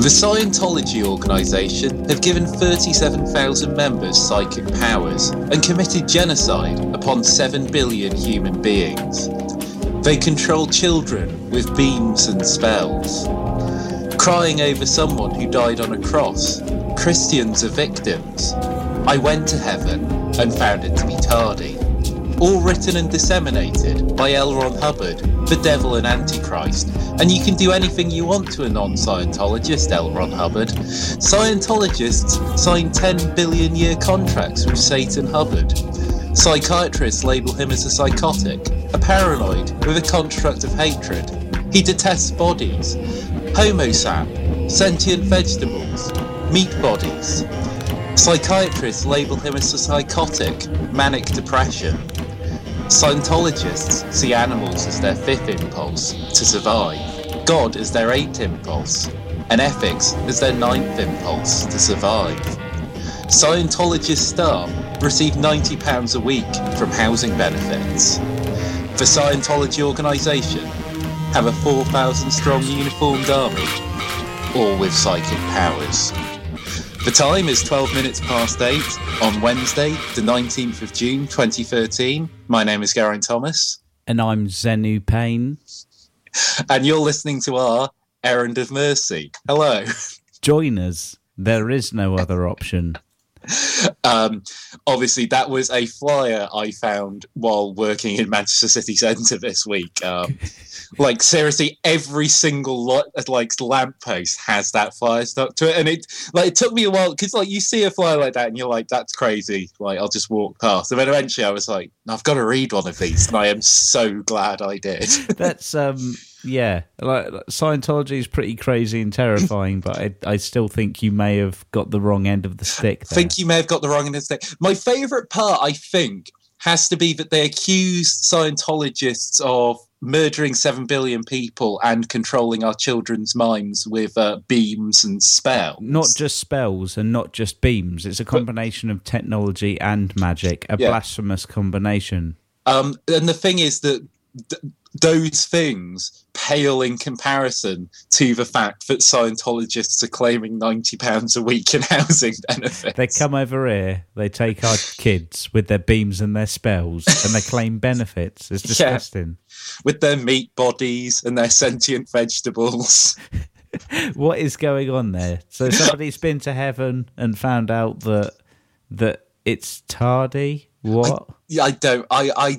The Scientology organisation have given 37,000 members psychic powers and committed genocide upon 7 billion human beings. They control children with beams and spells. Crying over someone who died on a cross, Christians are victims. I went to heaven and found it to be tardy. All written and disseminated by L. Ron Hubbard, the devil and Antichrist. And you can do anything you want to a non Scientologist, L. Ron Hubbard. Scientologists sign 10 billion year contracts with Satan Hubbard. Psychiatrists label him as a psychotic, a paranoid with a construct of hatred. He detests bodies. Homo sap, sentient vegetables, meat bodies. Psychiatrists label him as a psychotic, manic depression. Scientologists see animals as their fifth impulse to survive, God is their eighth impulse, and ethics is their ninth impulse to survive. Scientologist staff receive £90 a week from housing benefits. The Scientology organisation have a 4,000 strong uniformed army, all with psychic powers. The time is 12 minutes past 8 on Wednesday, the 19th of June 2013. My name is Geraint Thomas. And I'm Zenu Payne. And you're listening to our Errand of Mercy. Hello. Join us. There is no other option. Um, obviously, that was a flyer I found while working in Manchester City Centre this week. Um, like seriously, every single lo- like lamppost has that flyer stuck to it, and it like it took me a while because like you see a flyer like that and you're like, that's crazy. Like I'll just walk past, and then eventually I was like, I've got to read one of these, and I am so glad I did. that's um yeah, like Scientology is pretty crazy and terrifying, but I, I still think you may have got the wrong end of the stick. I think you may have got the wrong end of the stick. My favourite part, I think, has to be that they accused Scientologists of murdering 7 billion people and controlling our children's minds with uh, beams and spells. Not just spells and not just beams. It's a combination but, of technology and magic, a yeah. blasphemous combination. Um, and the thing is that those things pale in comparison to the fact that Scientologists are claiming ninety pounds a week in housing benefits. They come over here, they take our kids with their beams and their spells, and they claim benefits. It's disgusting. Yeah. With their meat bodies and their sentient vegetables. what is going on there? So somebody's been to heaven and found out that that it's tardy. What? I, I don't. I I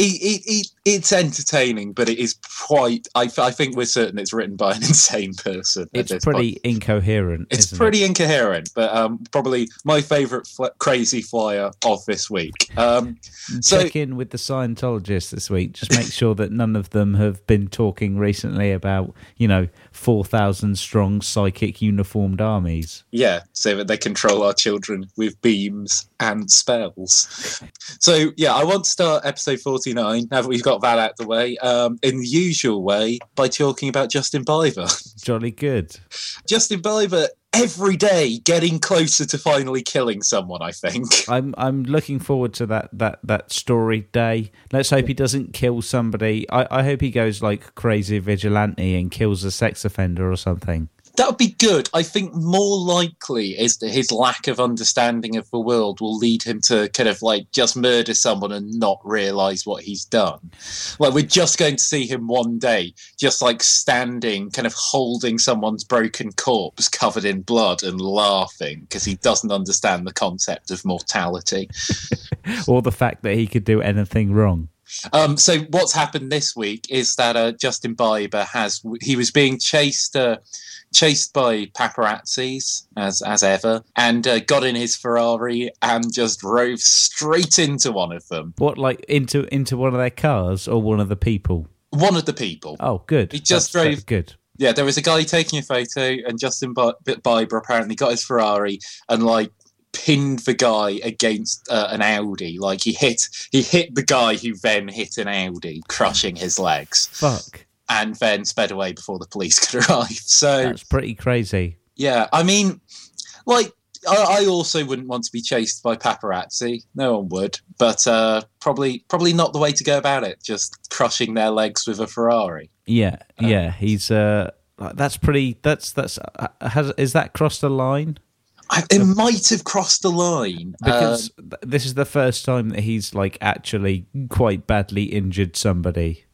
it, it, it's entertaining, but it is quite. I, I, think we're certain it's written by an insane person. It's pretty point. incoherent. It's pretty it? incoherent, but um, probably my favourite fl- crazy flyer of this week. Um, so, Check in with the Scientologists this week. Just make sure that none of them have been talking recently about you know four thousand strong psychic uniformed armies. Yeah, so that they control our children with beams and spells. So yeah, I want to start episode forty nine now that we've got that out the way, um, in the usual way by talking about Justin Bieber. Jolly good. Justin Bieber every day getting closer to finally killing someone i think. I'm i'm looking forward to that that that story day. Let's hope he doesn't kill somebody. I i hope he goes like crazy vigilante and kills a sex offender or something that would be good. I think more likely is that his lack of understanding of the world will lead him to kind of like just murder someone and not realize what he's done. Like we're just going to see him one day, just like standing, kind of holding someone's broken corpse covered in blood and laughing because he doesn't understand the concept of mortality. or the fact that he could do anything wrong. Um, so what's happened this week is that uh, Justin Bieber has he was being chased uh, chased by paparazzis as as ever, and uh, got in his Ferrari and just drove straight into one of them. What, like into into one of their cars or one of the people? One of the people. Oh, good. He just that's, drove. That's good. Yeah, there was a guy taking a photo, and Justin Bieber apparently got his Ferrari and like pinned the guy against uh, an Audi. Like he hit he hit the guy who then hit an Audi, crushing his legs. Fuck and then sped away before the police could arrive. So that's pretty crazy. Yeah, I mean, like I, I also wouldn't want to be chased by paparazzi. No one would, but uh, probably probably not the way to go about it. Just crushing their legs with a Ferrari. Yeah, uh, yeah. He's uh, that's pretty. That's that's uh, has is that crossed the line? I, it might have crossed the line Because Um, this is the first time that he's like actually quite badly injured somebody,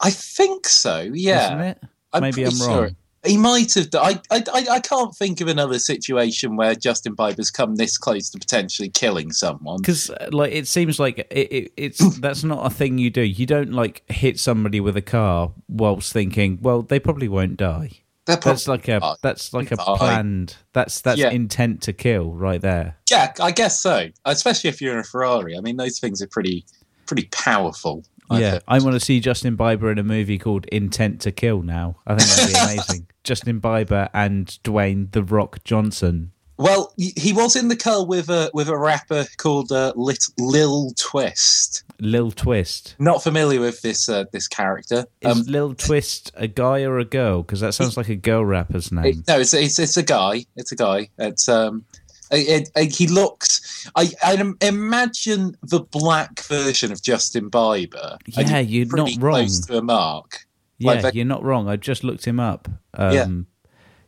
I think so. Yeah, isn't it? I'm Maybe I'm sure. wrong. He might have. I, I I I can't think of another situation where Justin Bieber's come this close to potentially killing someone. Because like it seems like it, it, it's that's not a thing you do. You don't like hit somebody with a car whilst thinking, well, they probably won't die. That's like a Oh, that's like a planned. That's that's Yeah. intent to kill right there. yeah, I guess so. Especially if you're in a Ferrari. I mean, those things are pretty pretty powerful. I yeah. I want to see Justin Bieber in a movie called Intent to Kill. Now, I think that'd be amazing. Justin Bieber and Dwayne the Rock Johnson. Well, he was in the car with a with a rapper called uh, Lit, Lil Twist. Lil Twist. Not familiar with this uh, this character. Is Um, Lil Twist a guy or a girl? Because that sounds like a girl rapper's name. it- no, it's, it's it's a guy. It's a guy. It's um, it, it, he looks. I I imagine the black version of Justin Bieber. Yeah, you're not wrong. Close to a mark. Yeah, Like you're not wrong. I just looked him up. Um, Yeah.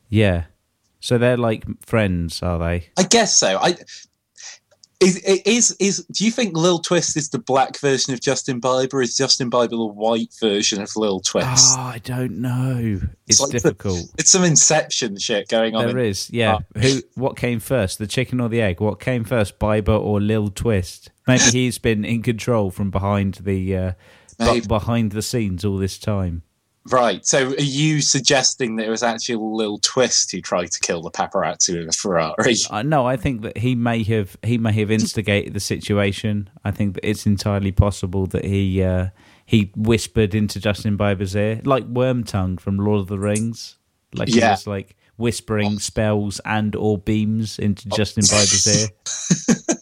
yeah. So they're like friends, are they? I guess so. I is is is. Do you think Lil Twist is the black version of Justin Bieber? Is Justin Bieber the white version of Lil Twist? Oh, I don't know. It's, like the- difficult. It's some Inception shit going on. There in- is, yeah. Oh. Who? What came first, the chicken or the egg? What came first, Bieber or Lil Twist? Maybe he's been in control from behind the uh, behind the scenes all this time. Right. So, are you suggesting that it was actually Lil Twist who tried to kill the paparazzi with a Ferrari? Uh, no, I think that he may have he may have instigated the situation. I think that it's entirely possible that he uh, he whispered into Justin Bieber's ear, like Wormtongue from Lord of the Rings. Like he Yeah. was like whispering spells and or beams into Justin Bieber's ear.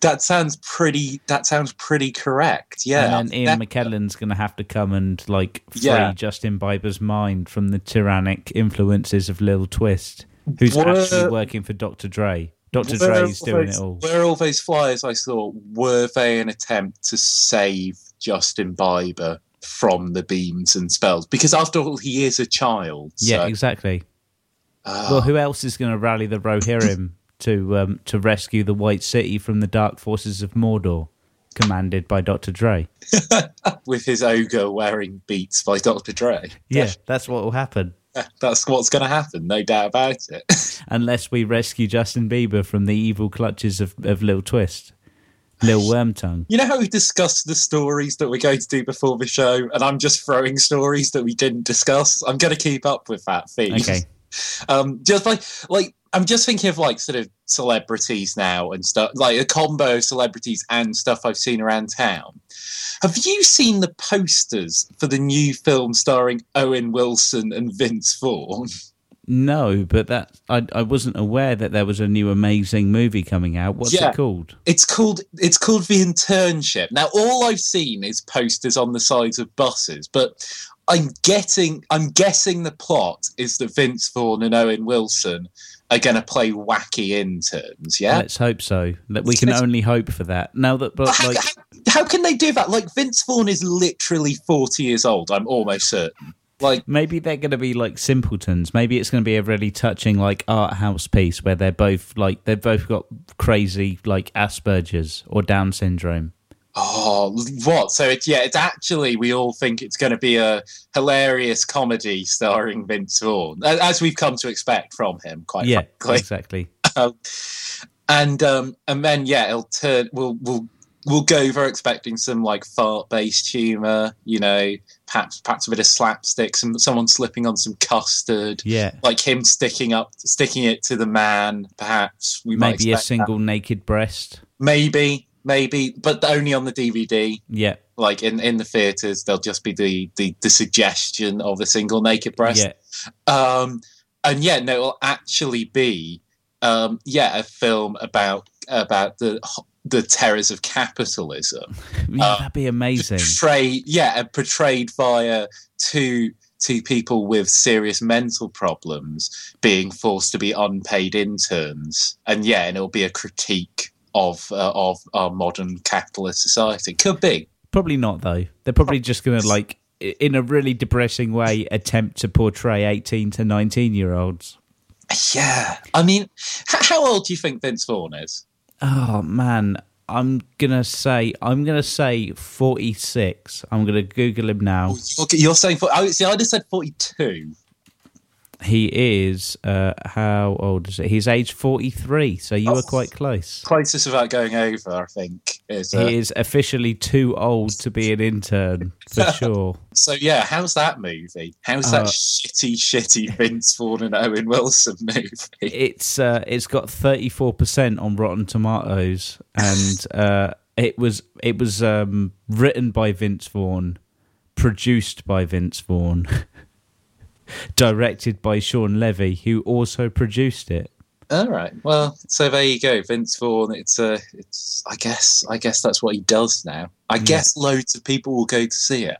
That sounds pretty. That sounds pretty correct. Yeah. and then Ian McKellen's going to have to come and like free Yeah. Justin Bieber's mind from the tyrannic influences of Lil Twist, who's Were- actually working for Dr. Dre. Dr. Were Dre's doing those- it all. Were all those flyers I saw? Were they an attempt to save Justin Bieber from the beams and spells? Because after all, he is a child. Yeah, so- exactly. Ah. Well, who else is going to rally the Rohirrim to um, to rescue the White City from the dark forces of Mordor, commanded by Dr. Dre? with his ogre wearing beats by Dr. Dre. Yeah, that's what will happen That's what's going to happen, no doubt about it. unless we rescue Justin Bieber from the evil clutches of, of Lil Twist, Lil Wormtongue. You know how we discussed the stories that we're going to do before the show, and I'm just throwing stories that we didn't discuss. I'm going to keep up with that theme. Okay. Um, just like like I'm just thinking of like sort of celebrities now and stuff, like a combo of celebrities and stuff I've seen around town. Have you seen the posters for the new film starring Owen Wilson and Vince Vaughn? No, but that I I wasn't aware that there was a new amazing movie coming out. What's Yeah. it called? It's called it's called the internship. Now all I've seen is posters on the sides of buses, but I'm getting I'm guessing the plot is that Vince Vaughn and Owen Wilson are going to play wacky interns. Yeah. Let's hope so. That we can only hope for that. Now that, but how, like, how, how can they do that? Like Vince Vaughn is literally 40 years old. I'm almost certain. Like maybe they're going to be like simpletons. Maybe it's going to be a really touching like art house piece where they're both like they've both got crazy like Asperger's or Down syndrome. Oh, what? So it's yeah, it's actually we all think it's going to be a hilarious comedy starring Vince Vaughn, as we've come to expect from him. Quite yeah, frankly, exactly. um, and um, and then yeah, it'll turn. We'll we'll we'll go over expecting some like fart based humor. You know, perhaps perhaps a bit of slapstick, some someone slipping on some custard. Yeah, Like him sticking up, sticking it to the man. Perhaps we might maybe a expect that. single naked breast. maybe, maybe, but only on the DVD Yeah, like in in the theaters there'll just be the the, the suggestion of a single naked breast. Yeah, um and yeah no it'll actually be um yeah a film about about the the terrors of capitalism. Yeah. Uh, that'd be amazing. portrayed yeah portrayed via two two people with serious mental problems being forced to be unpaid interns. And yeah and it'll be a critique of uh, of our modern capitalist society could be Probably not though. They're probably just going to like in a really depressing way, attempt to portray 18 to 19 year olds. Yeah. I mean, how old do you think Vince Vaughn is? Oh man, I'm gonna say I'm gonna say 46. I'm gonna Google him now. Okay, you're saying, for, oh, see, I just said 42. He is uh, how old is it? He's age 43, so you Oh. were quite close. Closest without going over, I think. Is, uh, He is officially too old to be an intern for sure. So, yeah, how's that movie? How's that Uh, shitty, shitty Vince Vaughn and Owen Wilson movie? It's uh, it's got 34% on Rotten Tomatoes, and uh, it was it was um, written by Vince Vaughn, produced by Vince Vaughn, directed by Shawn Levy, who also produced it. All right. Well, so there you go, Vince Vaughn. It's uh, it's. I guess. I guess that's what he does now. I guess loads of people will go to see it.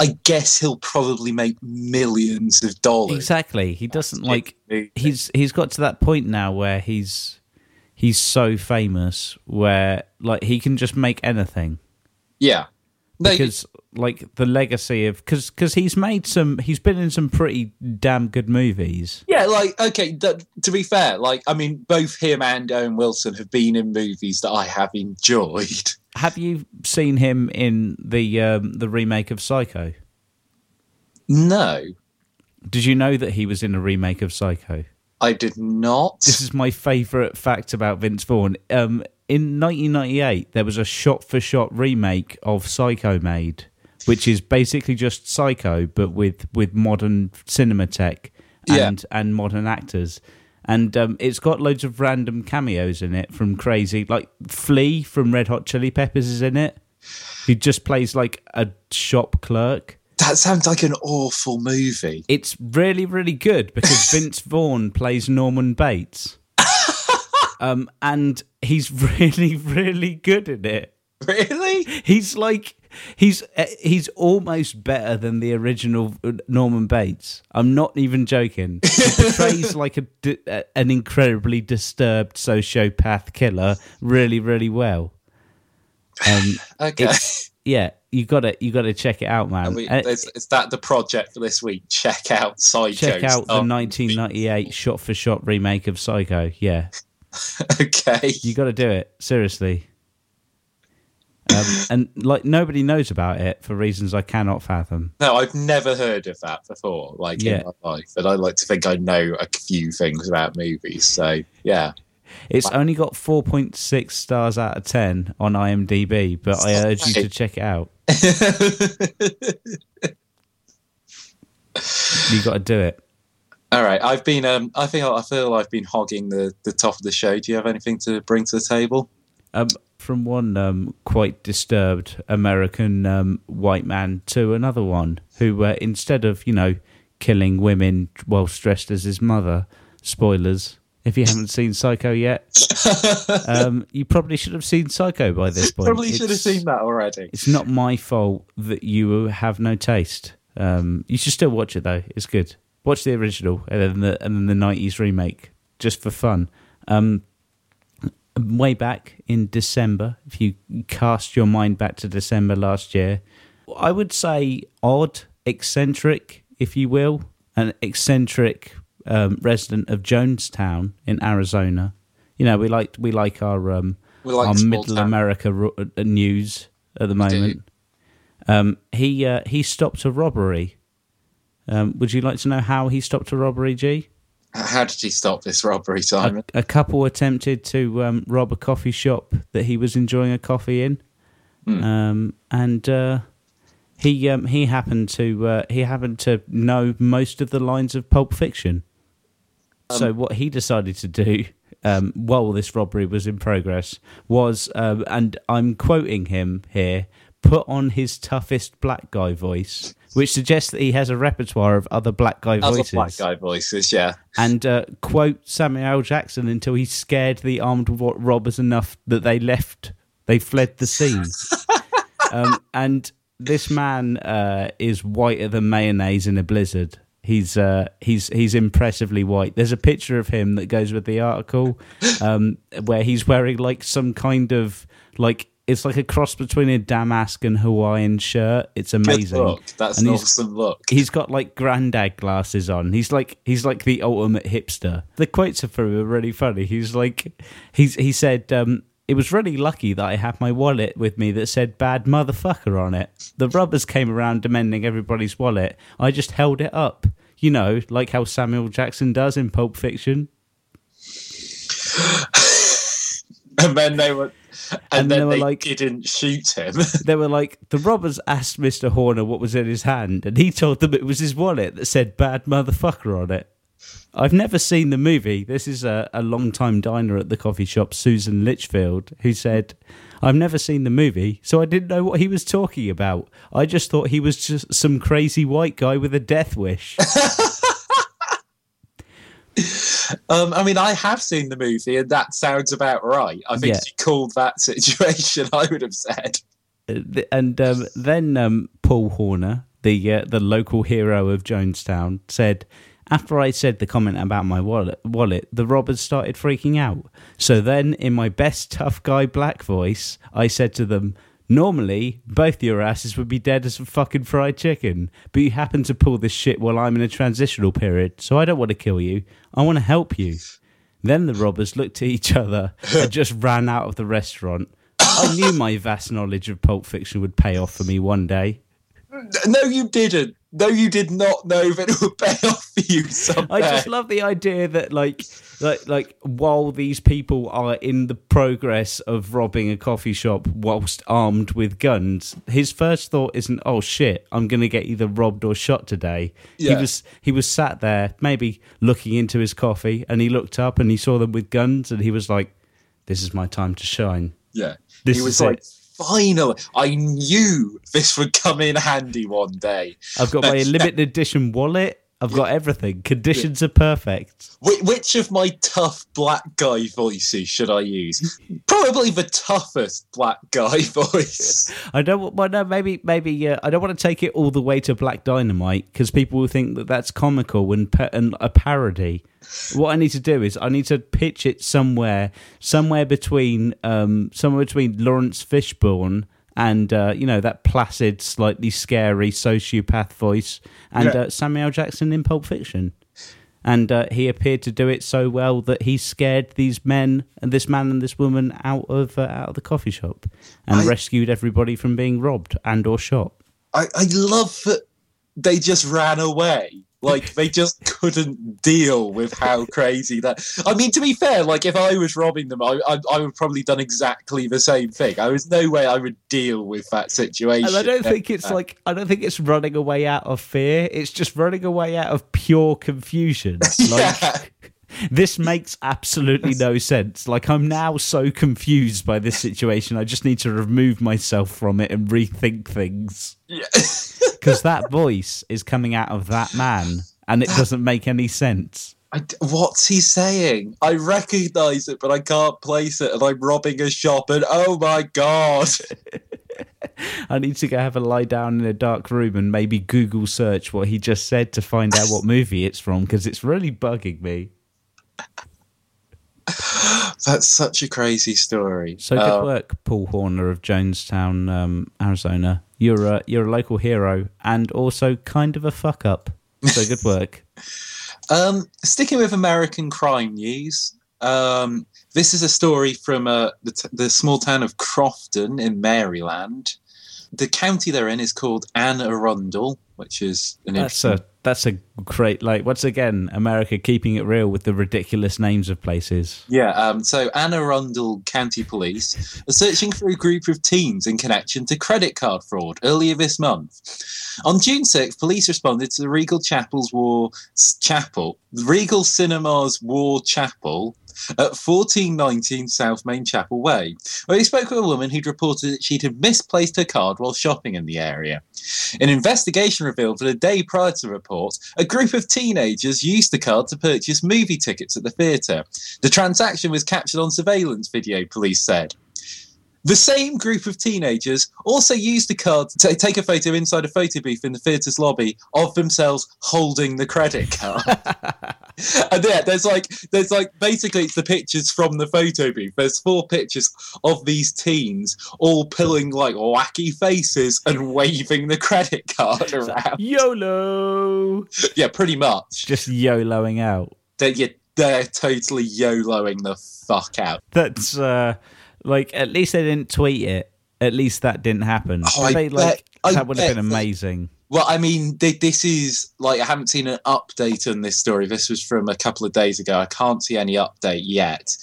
I guess he'll probably make millions of dollars. Exactly. He doesn't like he's he's got to that point now where he's he's so famous where like he can just make anything Yeah. No, because like the legacy of because because he's made some he's been in some pretty damn good movies yeah, like okay. Th- to be fair, like I mean, both him and Owen Wilson have been in movies that I have enjoyed. have you seen him in the um the remake of psycho No, did you know that he was in a remake of psycho I did not. this is my favorite fact about Vince Vaughn. Um, in 1998, there was a shot-for-shot remake of Psycho made, which is basically just Psycho but with with modern cinema tech Yeah. and and modern actors. And um, it's got loads of random cameos in it from crazy, like Flea from Red Hot Chili Peppers is in it. He just plays like a shop clerk. that sounds like an awful movie. It's really, really good because Vince Vaughn plays Norman Bates. um, and he's really, really good in it. Really? He's like he's uh, he's almost better than the original uh, Norman Bates. I'm not even joking. He portrays like a uh, an incredibly disturbed sociopath killer really, really well. Um, Okay. yeah, you got to you got to check it out, man. Uh, is, that the project for this week? Check out Psycho. check out the Oh, 1998 shot-for-shot remake of Psycho. Yeah, Okay. you got to do it seriously. Um, and like nobody knows about it for reasons I cannot fathom. No, I've never heard of that before, like Yeah. in my life. But I like to think I know a few things about movies. So yeah. It's only got 4.6 stars out of 10 on IMDb, but I urge you to check it out. You got to do it. All right. I've been. Um. I think I feel I've been hogging the the top of the show. Do you have anything to bring to the table? Um, from one um, quite disturbed American um, white man to another one who, uh, instead of, you know, killing women whilst dressed as his mother, spoilers, if you haven't seen Psycho yet, um, you probably should have seen Psycho by this point. Probably should have seen that already. It's not my fault that you have no taste. Um, you should still watch it though; it's good. Watch the original and then the and then the nineties remake just for fun. Um, way back in December, if you cast your mind back to December last year, I would say odd, eccentric, if you will, an eccentric um, resident of Jonestown in Arizona. You know, we like we like our um, like our Middle town. America ru- uh, news at the moment. Um, he uh, he stopped a robbery. Um, would you like to know how he stopped a robbery, G? How did he stop this robbery, Simon? A, a couple attempted to um, rob a coffee shop that he was enjoying a coffee in, um, and uh, he um, he happened to uh, he happened to know most of the lines of Pulp Fiction. so what he decided to do um, while this robbery was in progress was, um, and I'm quoting him here, put on his toughest black guy voice, which suggests that he has a repertoire of other black guy Other voices black guy voices, yeah. and uh, quote Samuel L. Jackson until he scared the armed robbers enough that they left, they fled the scene. um, and this man uh, is whiter than mayonnaise in a blizzard. He's uh, he's he's impressively white. There's a picture of him that goes with the article, um, where he's wearing like some kind of like it's like a cross between a damask and Hawaiian shirt. It's Good amazing. look. That's And an awesome look. He's got like granddad glasses on. He's like he's like the ultimate hipster. The quotes are from him are really funny. He's like he's he said um it was really lucky that I had my wallet with me that said bad motherfucker on it. The robbers came around demanding everybody's wallet. I just held it up. You know, like how Samuel Jackson does in Pulp Fiction. and then they were, and, And then they were they like- didn't shoot him. They were like, the robbers asked Mr. Horner what was in his hand, and he told them it was his wallet that said bad motherfucker on it. I've never seen the movie. This is a, a long-time diner at the coffee shop, Susan Litchfield, who said, I've never seen the movie, so I didn't know what he was talking about. I just thought he was just some crazy white guy with a death wish. Um, I mean, I have seen the movie, and that sounds about right. I think Yeah. she called that situation. I would have said. and um, then um, Paul Horner, the uh, the local hero of Jonestown, said, "After I said the comment about my wallet, wallet, the robbers started freaking out. So then, in my best tough guy black voice, I said to them." Normally, both your asses would be dead as a fucking fried chicken, but you happen to pull this shit while I'm in a transitional period, so I don't want to kill you. I want to help you. Then the robbers looked at each other and just ran out of the restaurant. I knew my vast knowledge of Pulp Fiction would pay off for me one day. No, you didn't. No, you did not know that it would pay off for you someday. I just love the idea that, like, like, like, while these people are in the progress of robbing a coffee shop whilst armed with guns, his first thought isn't, "Oh shit, I'm going to get either robbed or shot today." He was he was sat there, maybe looking into his coffee, and he looked up and he saw them with guns, and he was like, "This is my time to shine." yeah. This he was is like, it. Finally, I knew this would come in handy one day. I've got my limited edition wallet. I've got everything. Conditions are perfect. Which of my tough black guy voices should I use? Probably the toughest black guy voice. I don't. Well, no, maybe, maybe. Uh, I don't want to take it all the way to Black Dynamite because people will think that that's comical and, pa- and a parody. What I need to do is I need to pitch it somewhere, somewhere between, um, somewhere between Laurence Fishburne and uh, you know that placid, slightly scary sociopath voice, and Yeah. uh, Samuel Jackson in Pulp Fiction. And uh, he appeared to do it so well that he scared these men and this man and this woman out of uh, out of the coffee shop and I- rescued everybody from being robbed and or shot. I, I love that they just ran away. Like they just couldn't deal with how crazy that. I mean, to be fair, like if I was robbing them, I I, I would probably done exactly the same thing. I was no way I would deal with that situation. And I don't think it's like I don't think it's running away out of fear. It's just running away out of pure confusion. Like Yeah. This makes absolutely no sense. Like I'm now so confused by this situation. I just need to remove myself from it and rethink things. Yeah. Because that voice is coming out of that man, and it doesn't make any sense. I what's he saying? I recognise it, but I can't place it, and I'm robbing a shop, and oh my god! I need to go have a lie down in a dark room and maybe Google search what he just said to find out what movie it's from because it's really bugging me. That's such a crazy story. So good Uh, work, Paul Horner of Jonestown, um, Arizona. You're a you're a local hero and also kind of a fuck up. So good work. Um, sticking with American crime news, um, this is a story from uh, the, t- the small town of Crofton in Maryland. The county they're in is called Anne Arundel, which is an That's interesting. a that's a great like once again America keeping it real with the ridiculous names of places. Yeah, um, so Anne Arundel County Police are searching for a group of teens in connection to credit card fraud earlier this month. On June 6th, police responded to the Regal Chapel's Waugh Chapel, Regal Cinemas Waugh Chapel at 1419 South Main Chapel Way, where they spoke with a woman who'd reported that she'd had misplaced her card while shopping in the area. An investigation revealed that a day prior to the report, a group of teenagers used the card to purchase movie tickets at the theatre. The transaction was captured on surveillance video, police said. The same group of teenagers also used the card to take a photo inside a photo booth in the theatre's lobby of themselves holding the credit card. and yeah, there's like there's like basically it's the pictures from the photo booth. There's four pictures of these teens all pulling like wacky faces and waving the credit card around. YOLO. Yeah, pretty much. Just YOLOing out. They're, yeah, they're totally YOLOing the fuck out. That's uh like at least they didn't tweet it. At least that didn't happen. Oh, I they, like, bet- I that would have bet been that- amazing. Well, I mean, th- this is like I haven't seen an update on this story. This was from a couple of days ago. I can't see any update yet.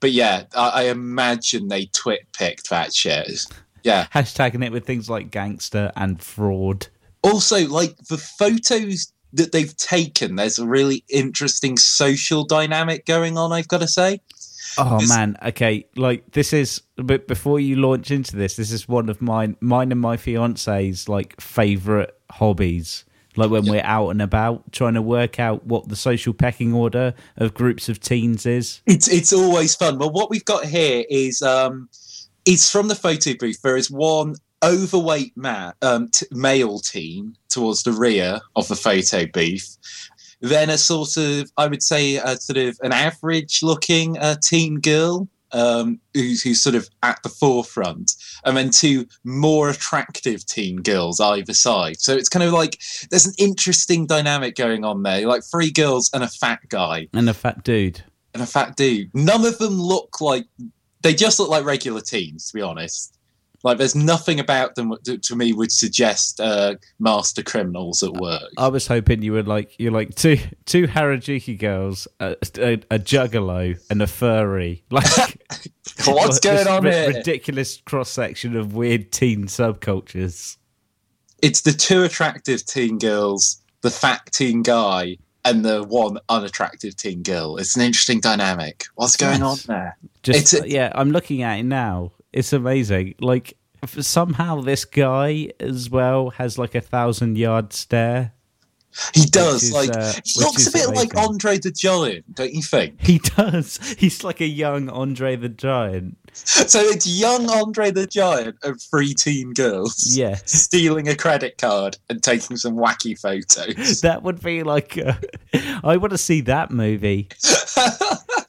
But yeah, I, I imagine they twit picked that shit. Yeah. Hashtagging it with things like gangster and fraud. Also, like the photos that they've taken, there's a really interesting social dynamic going on. I've got to say. Oh This- man, okay. Like this is but before you launch into this, this is one of mine mine and my fiance's like favorite hobbies. Like when we're out and about trying to work out what the social pecking order of groups of teens is. It's it's always fun. Well, what we've got here is um, it's from the photo booth. There is one overweight man, um, t- male teen towards the rear of the photo booth. Then a sort of, I would say, a sort of an average-looking uh, teen girl um, who's, who's sort of at the forefront, and then two more attractive teen girls either side. So it's kind of like there's an interesting dynamic going on there, like three girls and a fat guy And a fat dude. and a fat dude. None of them look like they just look like regular teens, to be honest. Like there's nothing about them that to me would suggest uh, master criminals at work. I was hoping you would like you're like two two Harajuku girls, a, a, a juggalo, and a furry. Like What's going on ri- here? Ridiculous cross section of weird teen subcultures. It's the two attractive teen girls, the fat teen guy, and the one unattractive teen girl. It's an interesting dynamic. What's going on there? Just It's a- yeah, I'm looking at it now. It's amazing. Like somehow this guy as well has like a thousand yard stare. He does. is, like uh, he looks a bit like. Andre the Giant, don't you think? He does. He's like a young Andre the Giant. So it's young Andre the Giant and three teen girls. Yeah. stealing a credit card and taking some wacky photos. That would be like uh, I want to see that movie.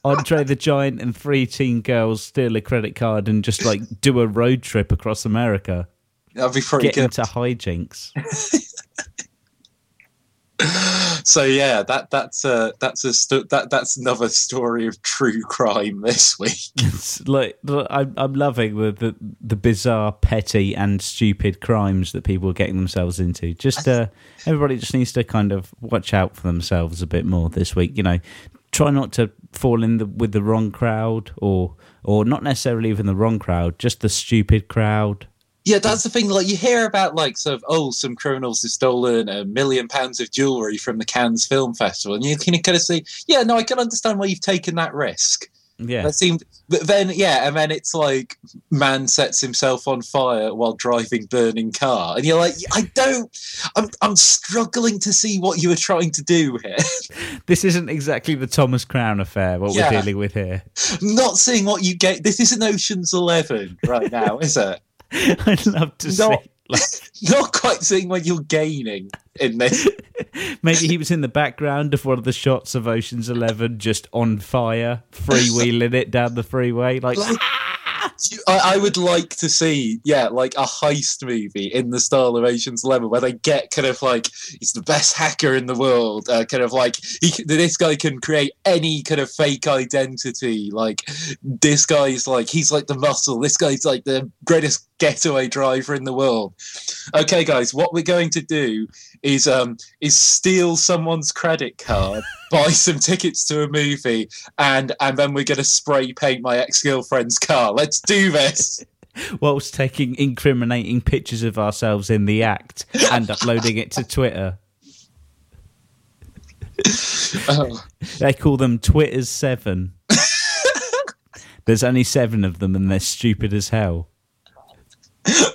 Andre the Giant and three teen girls steal a credit card and just like do a road trip across America. That'd be pretty Get good. into hijinks. So yeah, that that's a that's a sto- that that's another story of true crime this week. It's like I'm, I'm loving the, the the bizarre, petty, and stupid crimes that people are getting themselves into. Just uh, everybody just needs to kind of watch out for themselves a bit more this week. You know, try not to fall in the, with the wrong crowd, or or not necessarily even the wrong crowd, just the stupid crowd. Yeah, that's the thing. Like you hear about like sort of oh, some criminals have stolen a million pounds of jewelry from the Cannes Film Festival, and you can kind of say, yeah, no, I can understand why you've taken that risk. Yeah, That seemed, but then yeah, and then it's like man sets himself on fire while driving burning car, and you're like, I don't, I'm I'm struggling to see what you were trying to do here. this isn't exactly the Thomas Crown affair. What Yeah. we're dealing with here. Not seeing what you get. This isn't Ocean's Eleven right now, is it? I'd love to No. see. Like, Not quite seeing what you're gaining in this. Maybe he was in the background of one of the shots of Ocean's Eleven, just on fire, freewheeling it down the freeway. Like, Like, ah! I, I would like to see, yeah, like a heist movie in the style of Ocean's Eleven, where they get kind of like he's the best hacker in the world, uh, kind of like he, this guy can create any kind of fake identity. Like this guy's like he's like the muscle. This guy's like the greatest getaway driver in the world. Okay, guys, what we're going to do is um is steal someone's credit card, buy some tickets to a movie, and and then we're going to spray paint my ex girlfriend's car. Let's do this. whilst taking incriminating pictures of ourselves in the act and uploading it to Twitter. Oh, They call them Twitters Seven. There's only seven of them, and they're stupid as hell.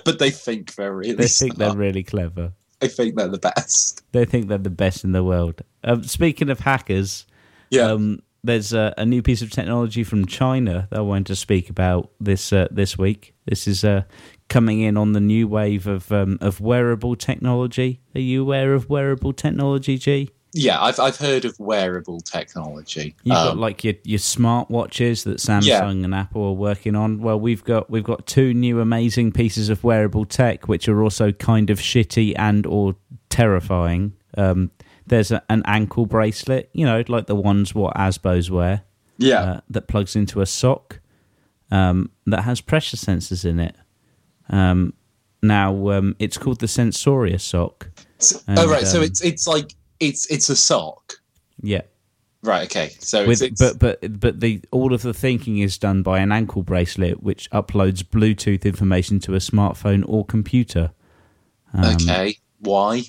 but they think they're really. They think they're really clever. I think they're the best. They think they're the best in the world. Um, speaking of hackers, Yeah. um, there's a, a new piece of technology from China that I wanted to speak about this uh, this week. This is uh, coming in on the new wave of um, of wearable technology. Are you aware of wearable technology, G? Yeah, I've I've heard of wearable technology. You've got Um, like your your smart watches that Samsung Yeah. and Apple are working on. Well, we've got we've got two new amazing pieces of wearable tech, which are also kind of shitty and or terrifying. Um, there's a, an ankle bracelet, you know, like the ones what Asbos wear, yeah, uh, that plugs into a sock um, that has pressure sensors in it. Um, now um, it's called the Sensoria sock. So- and, oh right, so um, it's it's like it's it's a sock. Yeah, Right. Okay. So with it's, it's but but but the all of the thinking is done by an ankle bracelet which uploads Bluetooth information to a smartphone or computer. Um, okay. Why?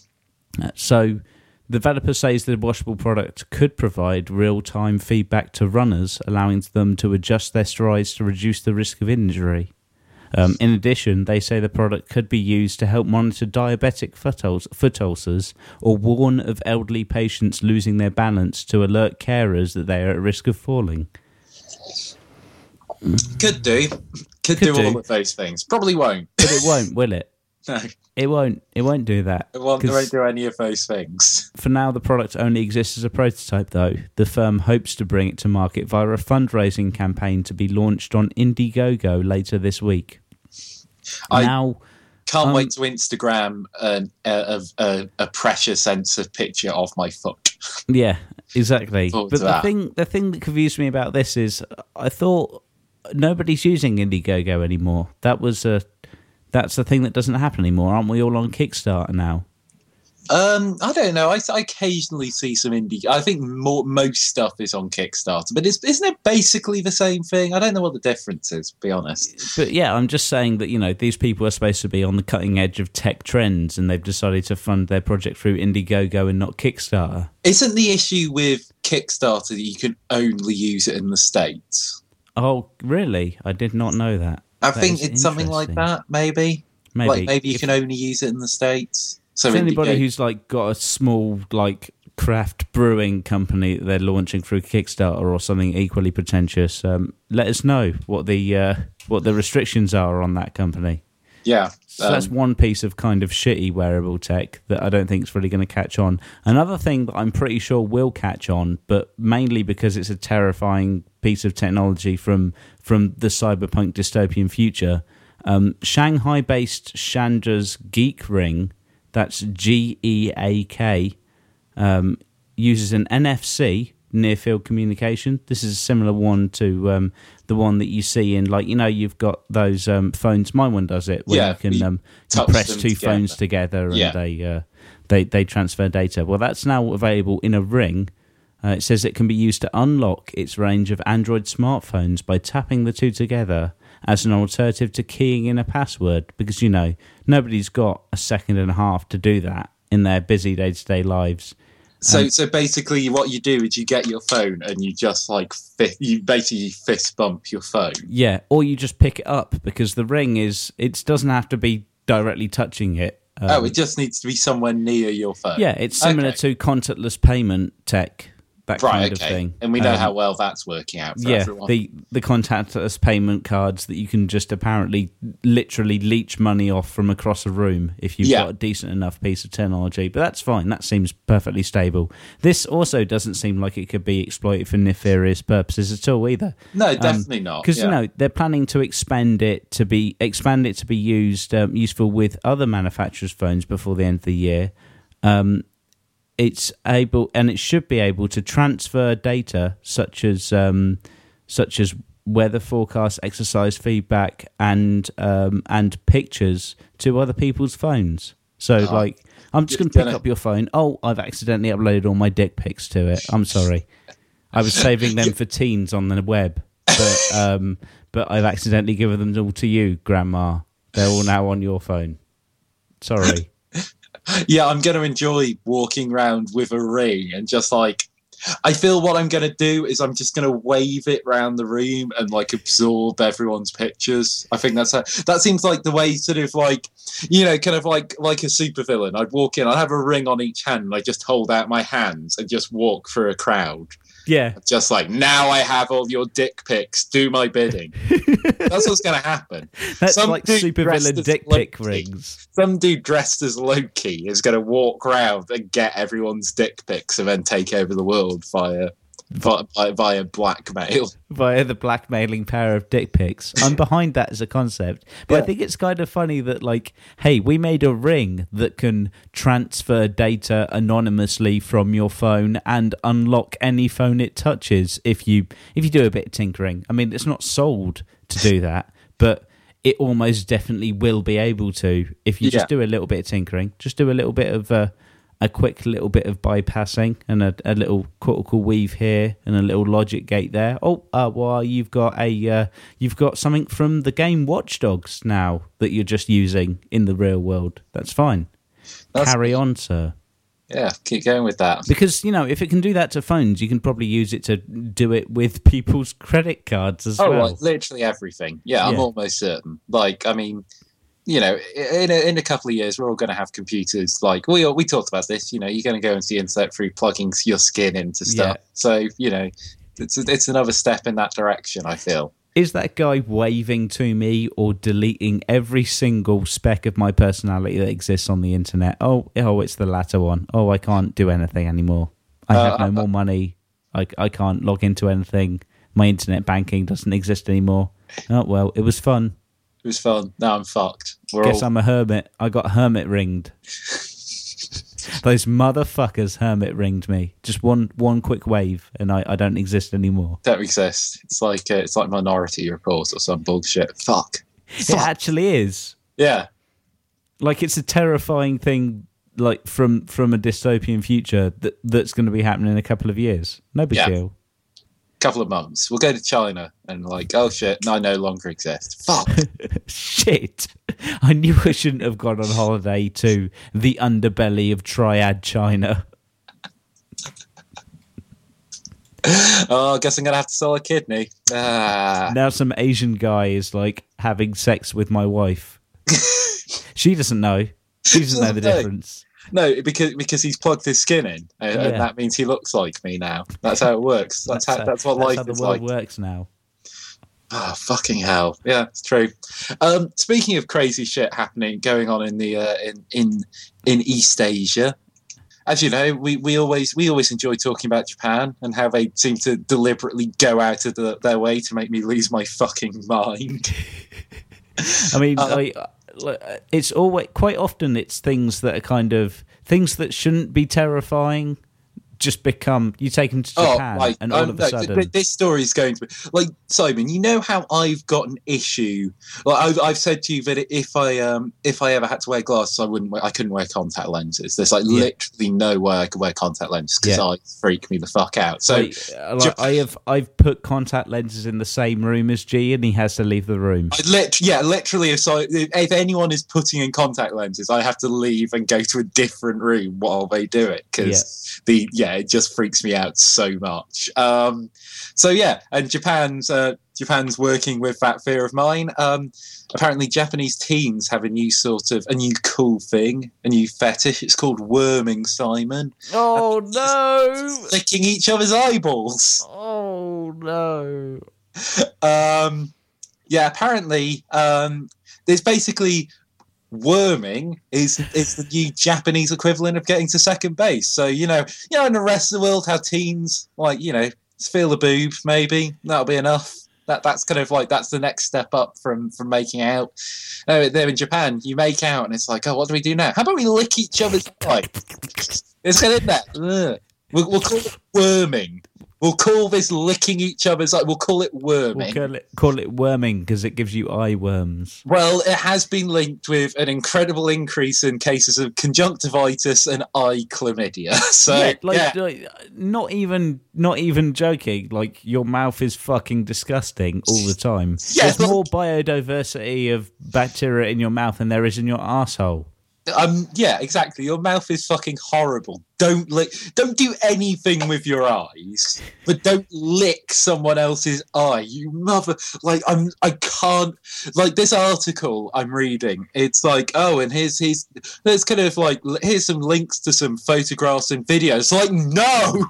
uh, So the developer says the washable product could provide real-time feedback to runners, allowing them to adjust their strides to reduce the risk of injury. Um, in addition, they say the product could be used to help monitor diabetic foot, ul- foot ulcers or warn of elderly patients losing their balance to alert carers that they are at risk of falling. Could do. Could, Could do, do. all of those things. Probably won't. But it won't, will it? No, It won't. It won't do that. it won't, it won't do any of those things. For now, the product only exists as a prototype, though. The firm hopes to bring it to market via a fundraising campaign to be launched on Indiegogo later this week. I- now, Can't Um, wait to Instagram an, a, a, a pressure sensor picture of my foot. yeah, exactly. But the that. thing, the thing that confused me about this is, I thought nobody's using Indiegogo anymore. That was a, that's the thing that doesn't happen anymore. Aren't we all on Kickstarter now? Um, I don't know. I, I occasionally see some indie. I think more most stuff is on Kickstarter, but it's, isn't it basically the same thing? I don't know what the difference is. To be honest. But yeah, I'm just saying that you know these people are supposed to be on the cutting edge of tech trends, and they've decided to fund their project through Indiegogo and not Kickstarter. Isn't the issue with Kickstarter that you can only use it in the states? Oh, really? I did not know that. I That think it's something like that. Maybe, Maybe, like maybe you if, can only use it in the states. So if anybody who's like got a small like craft brewing company that they're launching through Kickstarter or something equally pretentious, um, let us know what the uh, what the restrictions are on that company. yeah, So that's um, one piece of kind of shitty wearable tech that I don't think is really going to catch on. Another thing that I'm pretty sure will catch on, but mainly because it's a terrifying piece of technology from from the cyberpunk dystopian future. Um, Shanghai-based Chandra's Geak Ring, that's G E A K, um, uses an NFC near field communication. This is a similar one to um, the one that you see in like you know you've got those um, phones. My one does it where Yeah, you can you um, compress them two together. phones together and Yeah. they uh, they they transfer data. Well, that's now available in a ring. Uh, it says it can be used to unlock its range of Android smartphones by tapping the two together as an alternative to keying in a password because you know nobody's got a second and a half to do that in their busy day-to-day lives. So, Um, so basically, what you do is you get your phone and you just like fi- you basically fist bump your phone. Yeah, or you just pick it up because the ring is it doesn't have to be directly touching it. Um, oh, it just needs to be somewhere near your phone. yeah, it's similar Okay. to contactless payment tech, that right. kind Okay, of thing. and we know Um, how well that's working out for yeah, everyone. the the contactless payment cards that you can just apparently literally leech money off from across a room if you've Yeah. got a decent enough piece of technology. But that's fine. That seems perfectly stable. This also doesn't seem like it could be exploited for nefarious purposes at all either. no, definitely not. Because yeah. you know they're planning to expand it to be expand it to be used um, useful with other manufacturers' phones before the end of the year. Um, it's able and it should be able to transfer data such as um, such as weather forecast, exercise feedback, and um, and pictures to other people's phones. So Oh, like. I'm just just going to pick gonna- up your phone. Oh, I've accidentally uploaded all my dick pics to it. I'm sorry. I was saving them for teens on the web, but um, but I've accidentally given them all to you, Grandma. They're all now on your phone. Sorry. Yeah, I'm going to enjoy walking around with a ring and just like. I feel what I'm going to do is I'm just going to wave it around the room and like absorb everyone's pictures. I think that's how, that seems like the way sort of like you know kind of like like a supervillain. I'd walk in, I'd have a ring on each hand, and I just hold out my hands and just walk through a crowd. Yeah. Just like now, I have all your dick pics. Do my bidding. That's what's going to happen. That's Some like supervillain dick pic rings. Some dude dressed as Loki is going to walk around and get everyone's dick pics and then take over the world via via, via blackmail. via the blackmailing power of dick pics. I'm behind that as a concept, but I think it's kind of funny that like, hey, we made a ring that can transfer data anonymously from your phone and unlock any phone it touches if you if you do a bit of tinkering. I mean, it's not sold to do that, but it almost definitely will be able to if you Yeah. just do a little bit of tinkering, just do a little bit of uh, a quick little bit of bypassing and a, a little cortical weave here and a little logic gate there. Oh, uh, well, you've got a uh, you've got something from the game Watch Dogs now that you're just using in the real world. That's fine. That's- Carry on, sir. Yeah, keep going with that. Because you know, if it can do that to phones, you can probably use it to do it with people's credit cards as Oh, well. Oh, like literally everything. Yeah, I'm almost certain. Like, I mean, you know, in a, in a couple of years, we're all going to have computers. Like, we we talked about this. You know, you're going to go into the internet through plugging your skin into stuff. Yeah. So, you know, it's it's another step in that direction. I feel. Is that guy waving to me or deleting every single speck of my personality that exists on the internet? Oh, oh, it's the latter one. Oh, I can't do anything anymore. I have Uh, no more money. I, I can't log into anything. My internet banking doesn't exist anymore. Oh well, it was fun. It was fun. Now I'm fucked. We're Guess all, I'm a hermit. I got hermit ringed. Those motherfuckers hermit ringed me. Just one one quick wave, and I, I don't exist anymore. don't exist. It's like uh, it's like Minority Report or some bullshit. Fuck. It Fuck. actually is. Yeah. like it's a terrifying thing like from from a dystopian future that that's going to be happening in a couple of years no big Yeah. deal Couple of months. We'll go to China and like, oh shit, I no longer exist. Fuck. shit i knew i shouldn't have gone on holiday to the underbelly of triad china oh, I guess I'm gonna have to sell a kidney. Ah. now some asian guy is like having sex with my wife she doesn't know she doesn't know the difference No, because because he's plugged his skin in, and, Yeah. and that means he looks like me now. That's how it works. That's, how, that's what life how the is world like. works now Oh, fucking hell! Yeah, it's true. Um, speaking of crazy shit happening, going on in the uh, in in in East Asia, as you know, we, we always we always enjoy talking about Japan and how they seem to deliberately go out of the, their way to make me lose my fucking mind. I mean, Uh, I, it's always quite often it's things that are kind of things that shouldn't be terrifying. Just become you take them to Japan, like, and all um, of a no, sudden, th- this story is going to be like Simon. You know how I've got an issue. Like I've, I've said to you that if I um if I ever had to wear glasses, I wouldn't. Wear, I couldn't wear contact lenses. There's like Yeah. literally no way I could wear contact lenses because Yeah. I freak me the fuck out. So like, uh, like, I have I've put contact lenses in the same room as G, and he has to leave the room. I lit- yeah, literally. If so, if, if anyone is putting in contact lenses, I have to leave and go to a different room while they do it because the yeah, it just freaks me out so much. Um, so yeah, and Japan's uh, Japan's working with that fear of mine. Um, apparently, Japanese teens have a new sort of a new cool thing, a new fetish. It's called worming, Simon, Oh no! licking each other's eyeballs. Oh no! um, yeah, apparently, um, there's basically worming is is the new Japanese equivalent of getting to second base. So you know, you know, in the rest of the world, how teens like you know feel the boob, maybe that'll be enough. That that's kind of like that's the next step up from from making out. No, there in Japan, you make out, and it's like, oh, what do we do now? How about we lick each other's eye? Let's get in there. We'll, we'll call it worming. We'll call this licking each other's eye. We'll call it worming. We'll call it, call it worming because it gives you eye worms. Well, it has been linked with an incredible increase in cases of conjunctivitis and eye chlamydia. So, yeah, like, yeah. like, not even not even joking. Like your mouth is fucking disgusting all the time. Yeah, There's more biodiversity of bacteria in your mouth than there is in your asshole. Um, yeah, exactly. Your mouth is fucking horrible. Don't lick. Don't do anything with your eyes, but don't lick someone else's eye. You mother. Like I'm. I can't. Like this article I'm reading. It's like, oh, and here's here's there's kind of like here's some links to some photographs and videos. Like, no.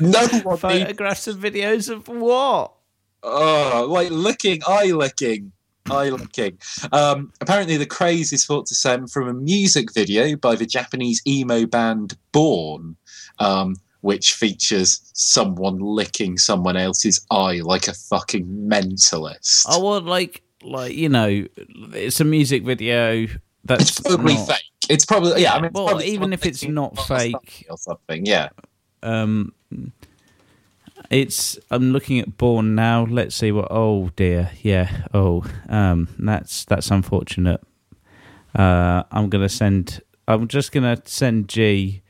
No needs Photographs and videos of what? Oh, like licking, eye licking, eye licking. Um, apparently, the craze is thought to stem from a music video by the Japanese emo band Born, um, which features someone licking someone else's eye like a fucking mentalist. Oh, well, like, like you know, it's a music video. That's it's probably not- fake. It's probably yeah. I mean, Well, probably even if it's not fake, or something, yeah. um it's i'm looking at born now let's see what oh dear yeah oh um that's that's unfortunate uh i'm gonna send i'm just gonna send g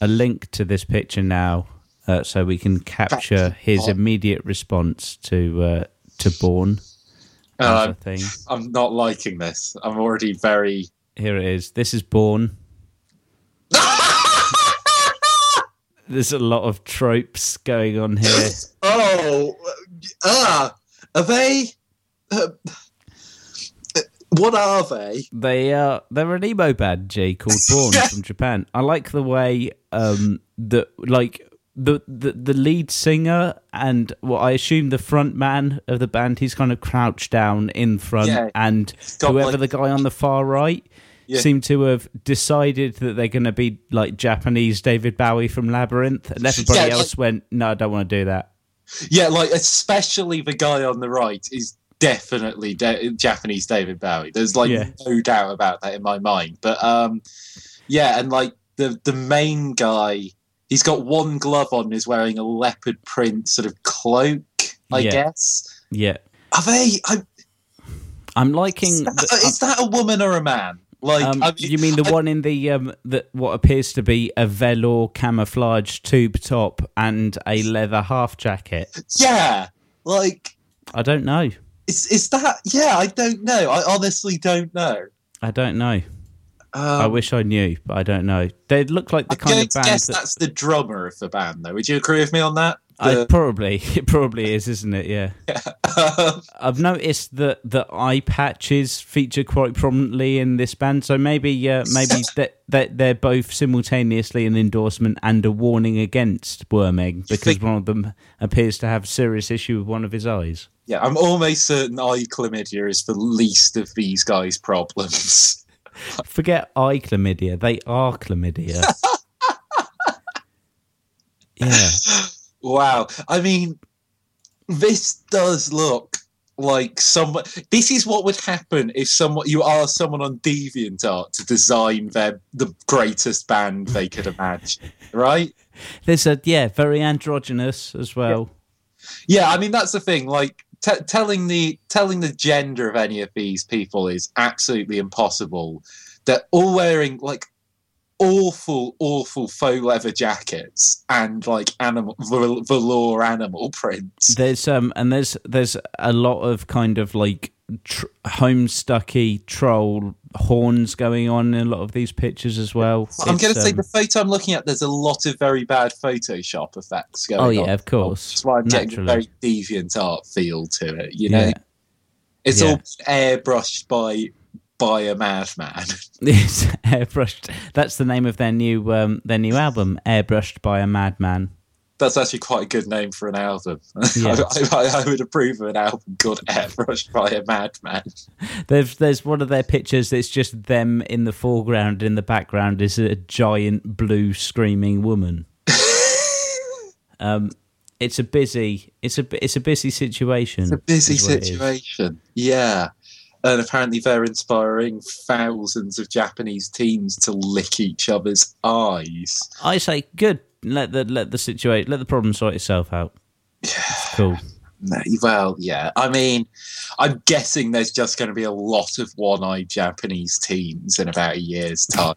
a link to this picture now uh, so we can capture his Oh. immediate response to uh to born Uh, thing I'm not liking this. I'm already very. here it is this is born there's a lot of tropes going on here oh, ah, are they? Uh, what are they? They are they're an emo band, G, called Born from Japan. I like the way um the like the, the the lead singer and well I assume the front man of the band he's kind of crouched down in front Yeah. and got, whoever like- the guy on the far right Yeah. seem to have decided that they're going to be like Japanese David Bowie from Labyrinth and everybody Yeah, like- else went no I don't want to do that. Yeah, like especially the guy on the right is definitely da- Japanese David Bowie. There's like Yeah. no doubt about that in my mind. But um, yeah, and like the the main guy, he's got one glove on, is wearing a leopard print sort of cloak. I Yeah. guess. Yeah. Are they? I, I'm liking is, the- that, is that a woman or a man? Like, Um, I mean, you mean the I- one in the um, the what appears to be a velour camouflage tube top and a leather half jacket? Yeah, like I don't know. is is that? Yeah, I don't know. I honestly don't know. I don't know. Um, I wish I knew, but I don't know. They look like the I'm kind of band guess that that's the drummer of the band, though. Would you agree with me on that? I probably it probably is, isn't it? Yeah. I've noticed that the eye patches feature quite prominently in this band, so maybe uh, maybe that that they're both simultaneously an endorsement and a warning against worming because think- one of them appears to have a serious issue with one of his eyes. yeah, I'm almost certain eye chlamydia is the least of these guys' problems. Forget eye chlamydia; they are chlamydia. yeah, wow. I mean, this does look like someone. This is what would happen if someone you ask someone on DeviantArt to design their the greatest band they could imagine, right? there's a yeah very androgynous as well. Yeah, I mean that's the thing. Like t- telling the telling the gender of any of these people is absolutely impossible. They're all wearing like awful, awful faux leather jackets and like animal vel- velour animal prints. There's um and there's there's a lot of kind of like tr- homestucky troll horns going on in a lot of these pictures as well. I'm going to say um, the photo I'm looking at. There's a lot of very bad Photoshop effects going on. Oh on. yeah, of course. That's why I'm getting a very deviant art feel to it. You know, Yeah. it's Yeah. all airbrushed by by a madman. It's airbrushed. That's the name of their new um, their new album, Airbrushed by a Madman. That's actually quite a good name for an album. Yeah. I, I, I would approve of an album called Airbrushed by a Madman. There's there's one of their pictures It's just them in the foreground. In the background is a giant blue screaming woman. Um, it's a busy it's a it's a busy situation. It's a busy is what it is. situation. Yeah. And apparently they're inspiring thousands of Japanese teens to lick each other's eyes. I say good. Let the let the situation let the problem sort itself out. Cool. Well, yeah. I mean, I'm guessing there's just going to be a lot of one-eyed Japanese teens in about a year's time.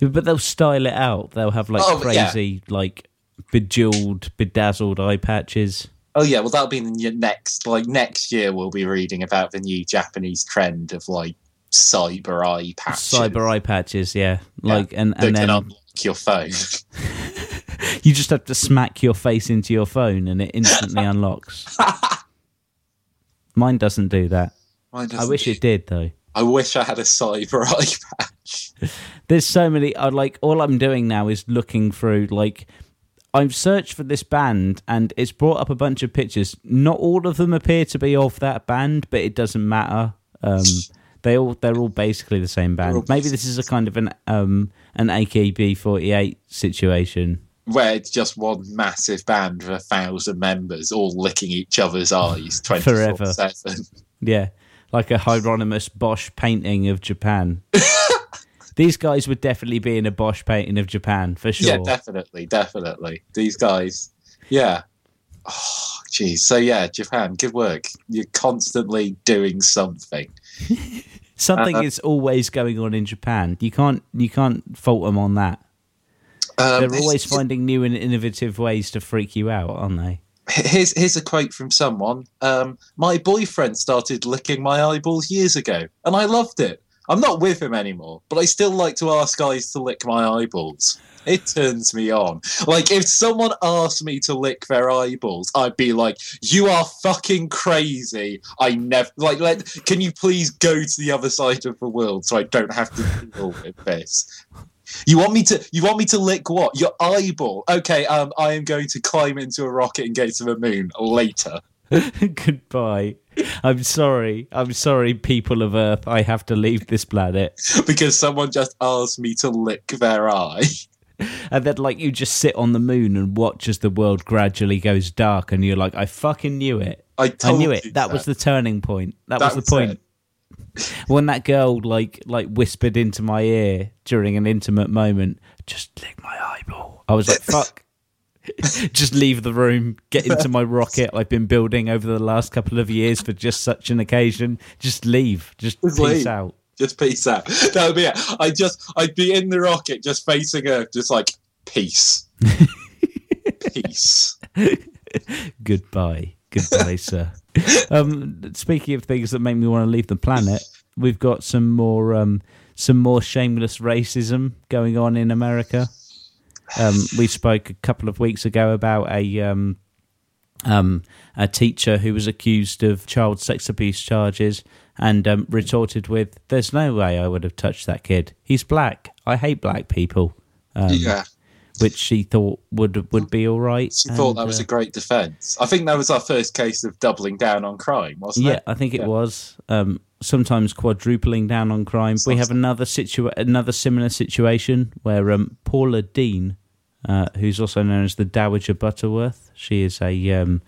But they'll style it out. They'll have like Oh, but yeah. crazy, like bejeweled, bedazzled eye patches. Oh yeah, well that'll be in the next like next year we'll be reading about the new Japanese trend of like cyber eye patches. Cyber eye patches, yeah. Like and and then unlock your phone. you just have to smack your face into your phone and it instantly unlocks. Mine doesn't do that. Mine I doesn't wish do- it did though. I wish I had a cyber eye patch. There's so many. I like all I'm doing now is looking through like I've searched for this band and it's brought up a bunch of pictures. Not all of them appear to be of that band, but it doesn't matter. Um, they all they're all basically the same band. Maybe this is a kind of an um, an AKB48 situation. Where it's just one massive band with a thousand members all licking each other's eyes twenty four seven. Yeah, like a Hieronymus Bosch painting of Japan. These guys would definitely be in a Bosch painting of Japan for sure. Yeah, definitely, definitely. These guys, yeah. Oh, geez. So yeah, Japan, good work. You're constantly doing something. Something Uh, is always going on in Japan. You can't you can't fault them on that. Um, They're always finding new and innovative ways to freak you out, aren't they? Here's here's a quote from someone. Um, my boyfriend started licking my eyeballs years ago, and I loved it. I'm not with him anymore, but I still like to ask guys to lick my eyeballs. It turns me on. Like if someone asked me to lick their eyeballs, I'd be like, "You are fucking crazy." I never like. Let can you please go to the other side of the world so I don't have to deal with this. You want me to? You want me to lick what? Your eyeball? Okay. Um, I am going to climb into a rocket and go to the moon later. Goodbye. I'm sorry. I'm sorry, people of Earth. I have to leave this planet. because someone just asked me to lick their eye. And then, like, you just sit on the moon and watch as the world gradually goes dark, and you're like, I fucking knew it. I, I knew it. That was the turning point. That, That was the point. When that girl like like whispered into my ear during an intimate moment, just lick my eyeball. I was like, fuck. just leave the room, get into my rocket I've been building over the last couple of years for just such an occasion. Just leave. Just, Just peace leave. out. Just peace out. That would be it. I just, I'd be in the rocket, just facing Earth, just like peace, peace. Goodbye. Goodbye, sir. Um, speaking of things that make me want to leave the planet, we've got some more um, some more shameless racism going on in America. Um, we spoke a couple of weeks ago about a um, um, a teacher who was accused of child sex abuse charges and um, retorted with, "There's no way I would have touched that kid. He's black. I hate black people." Um, yeah. which she thought would would be all right. She thought that was uh, a great defence. I think that was our first case of doubling down on crime, wasn't Yeah, it? Yeah, I think it Yeah. was. Um, sometimes quadrupling down on crime. We have another situa- another similar situation where um, Paula Deen, uh, who's also known as the Dowager Butterworth, she is a um,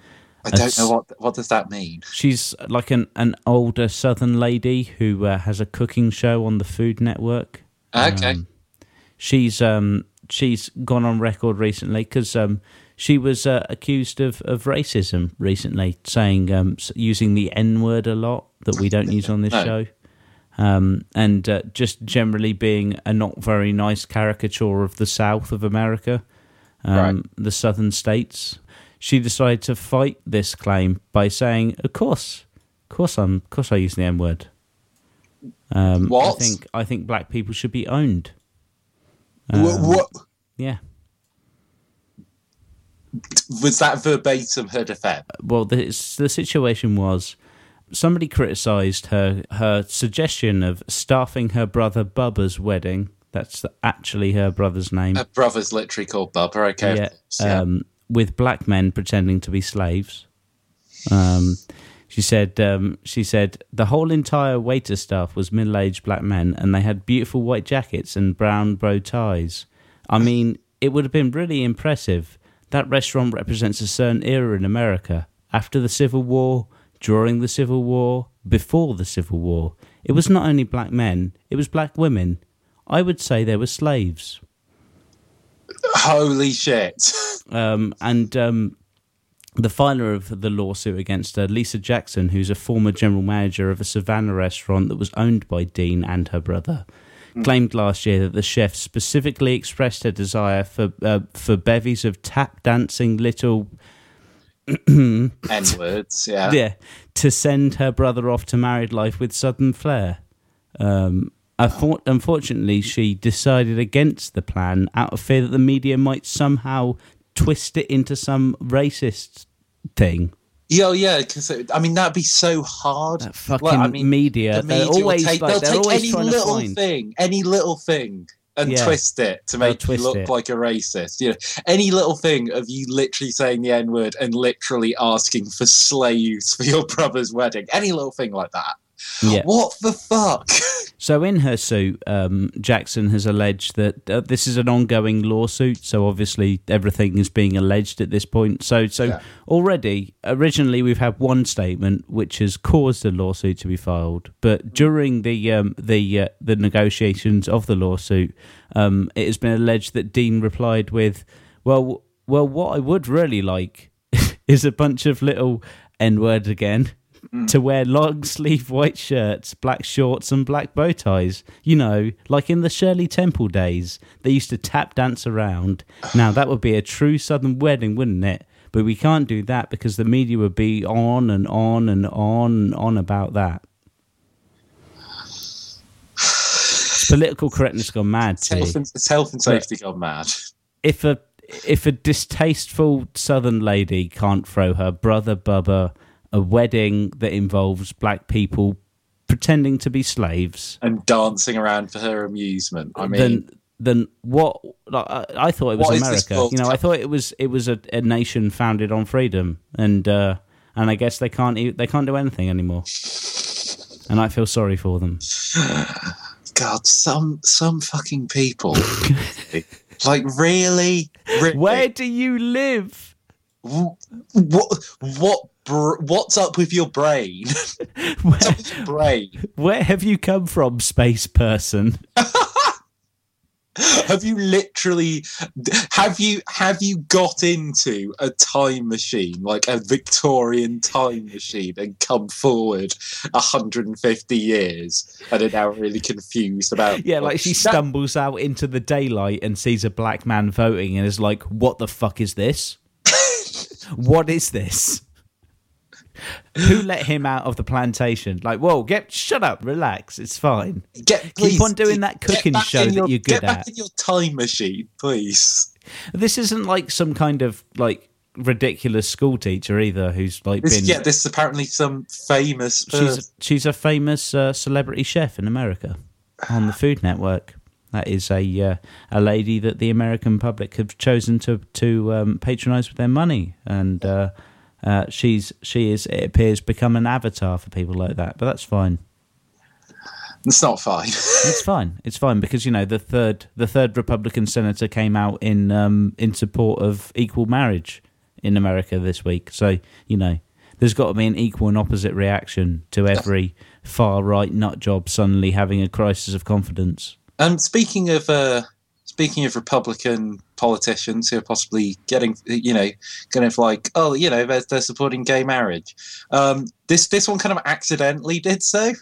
I don't That's- know what what does that mean. she's like an an older Southern lady who uh, has a cooking show on the Food Network. Okay. Um, she's um she's gone on record recently because um she was uh, accused of, of racism recently, saying um using the N word a lot that we don't use on this No. show, um and uh, just generally being a not very nice caricature of the South of America, um, Right. the Southern states. She decided to fight this claim by saying, "Of course, of course, I'm, of course, I use the N word." Um, What? I think I think black people should be owned. Wha- Um, what Yeah. was that verbatim her defence? Well, the the situation was somebody criticised her her suggestion of staffing her brother Bubba's wedding. That's actually her brother's name. Her brother's literally called Bubba. Okay. yeah, yeah. um, with black men pretending to be slaves. Um, she said, um, she said the whole entire waiter staff was middle-aged black men, and they had beautiful white jackets and brown bow ties. I mean, it would have been really impressive. That restaurant represents a certain era in America. After the Civil War, during the Civil War, before the Civil War, it was not only black men; it was black women. I would say they were slaves. Holy shit. Um, and um, the filer of the lawsuit against her, Lisa Jackson, who's a former general manager of a Savannah restaurant that was owned by Deen and her brother, claimed last year that the chef specifically expressed her desire for uh, for bevies of tap dancing little N words. Yeah. yeah to send her brother off to married life with sudden flair. Um, unfor- unfortunately, she decided against the plan out of fear that the media might somehow twist it into some racist thing. Yeah, yeah. Because I mean, that'd be so hard. That fucking Well, I mean, media, the they're media will always take, like they'll they're take any little find. thing, any little thing, and Yeah. twist it to make you look it. like a racist. You know, any little thing of you literally saying the N word and literally asking for slaves for your brother's wedding, any little thing like that. Yeah. What the fuck? So in her suit, um, Jackson has alleged that uh, this is an ongoing lawsuit. So obviously everything is being alleged at this point. So so Yeah. already, originally we've had one statement which has caused a lawsuit to be filed, but during the um, the uh, the negotiations of the lawsuit, um, it has been alleged that Deen replied with, "Well, well, what I would really like is a bunch of little N word again." Mm. to wear long sleeve white shirts, black shorts, and black bow ties. You know, like in the Shirley Temple days, they used to tap dance around. Now, that would be a true Southern wedding, wouldn't it? But we can't do that because the media would be on and on and on and on about that. Political correctness gone mad. It's health and, it's health and safety gone mad. If a if a distasteful Southern lady can't throw her brother Bubba a wedding that involves black people pretending to be slaves, And dancing around for her amusement. I mean, then then what? Like, I, I thought it was What is this America. You know, I thought it was it was a, a nation founded on freedom, and uh, and I guess they can't they can't do anything anymore. And I feel sorry for them. God, some some fucking people. like really, really? Where do you live? What what br- what's up with your brain? what's up with your brain? Where have you come from, space person? Have you literally have you have you got into a time machine like a Victorian time machine and come forward 150 years and are now really confused about Yeah, like she That- stumbles out into the daylight and sees a black man voting and is like, "What the fuck is this? what is this? Who let him out of the plantation? Like, whoa, get shut up, relax, it's fine. Get, please, on doing that cooking show in that you're good get back at. in your time machine, please. This isn't like some kind of like ridiculous school teacher either, who's like This, been. yeah, this is apparently some famous she's she's a famous uh, celebrity chef in America on the Food Network. That is a uh, a lady that the American public have chosen to to um, patronise with their money, and uh, uh, she's she is it appears become an avatar for people like that. But that's fine. It's not fine. It's fine. It's fine because you know the third the third Republican senator came out in um, in support of equal marriage in America this week. So you know there's got to be an equal and opposite reaction to every far right nut job suddenly having a crisis of confidence. Um, speaking of uh, speaking of Republican politicians who are possibly getting, you know, kind of like, oh, you know, they're, they're supporting gay marriage. Um, this this one kind of accidentally did so.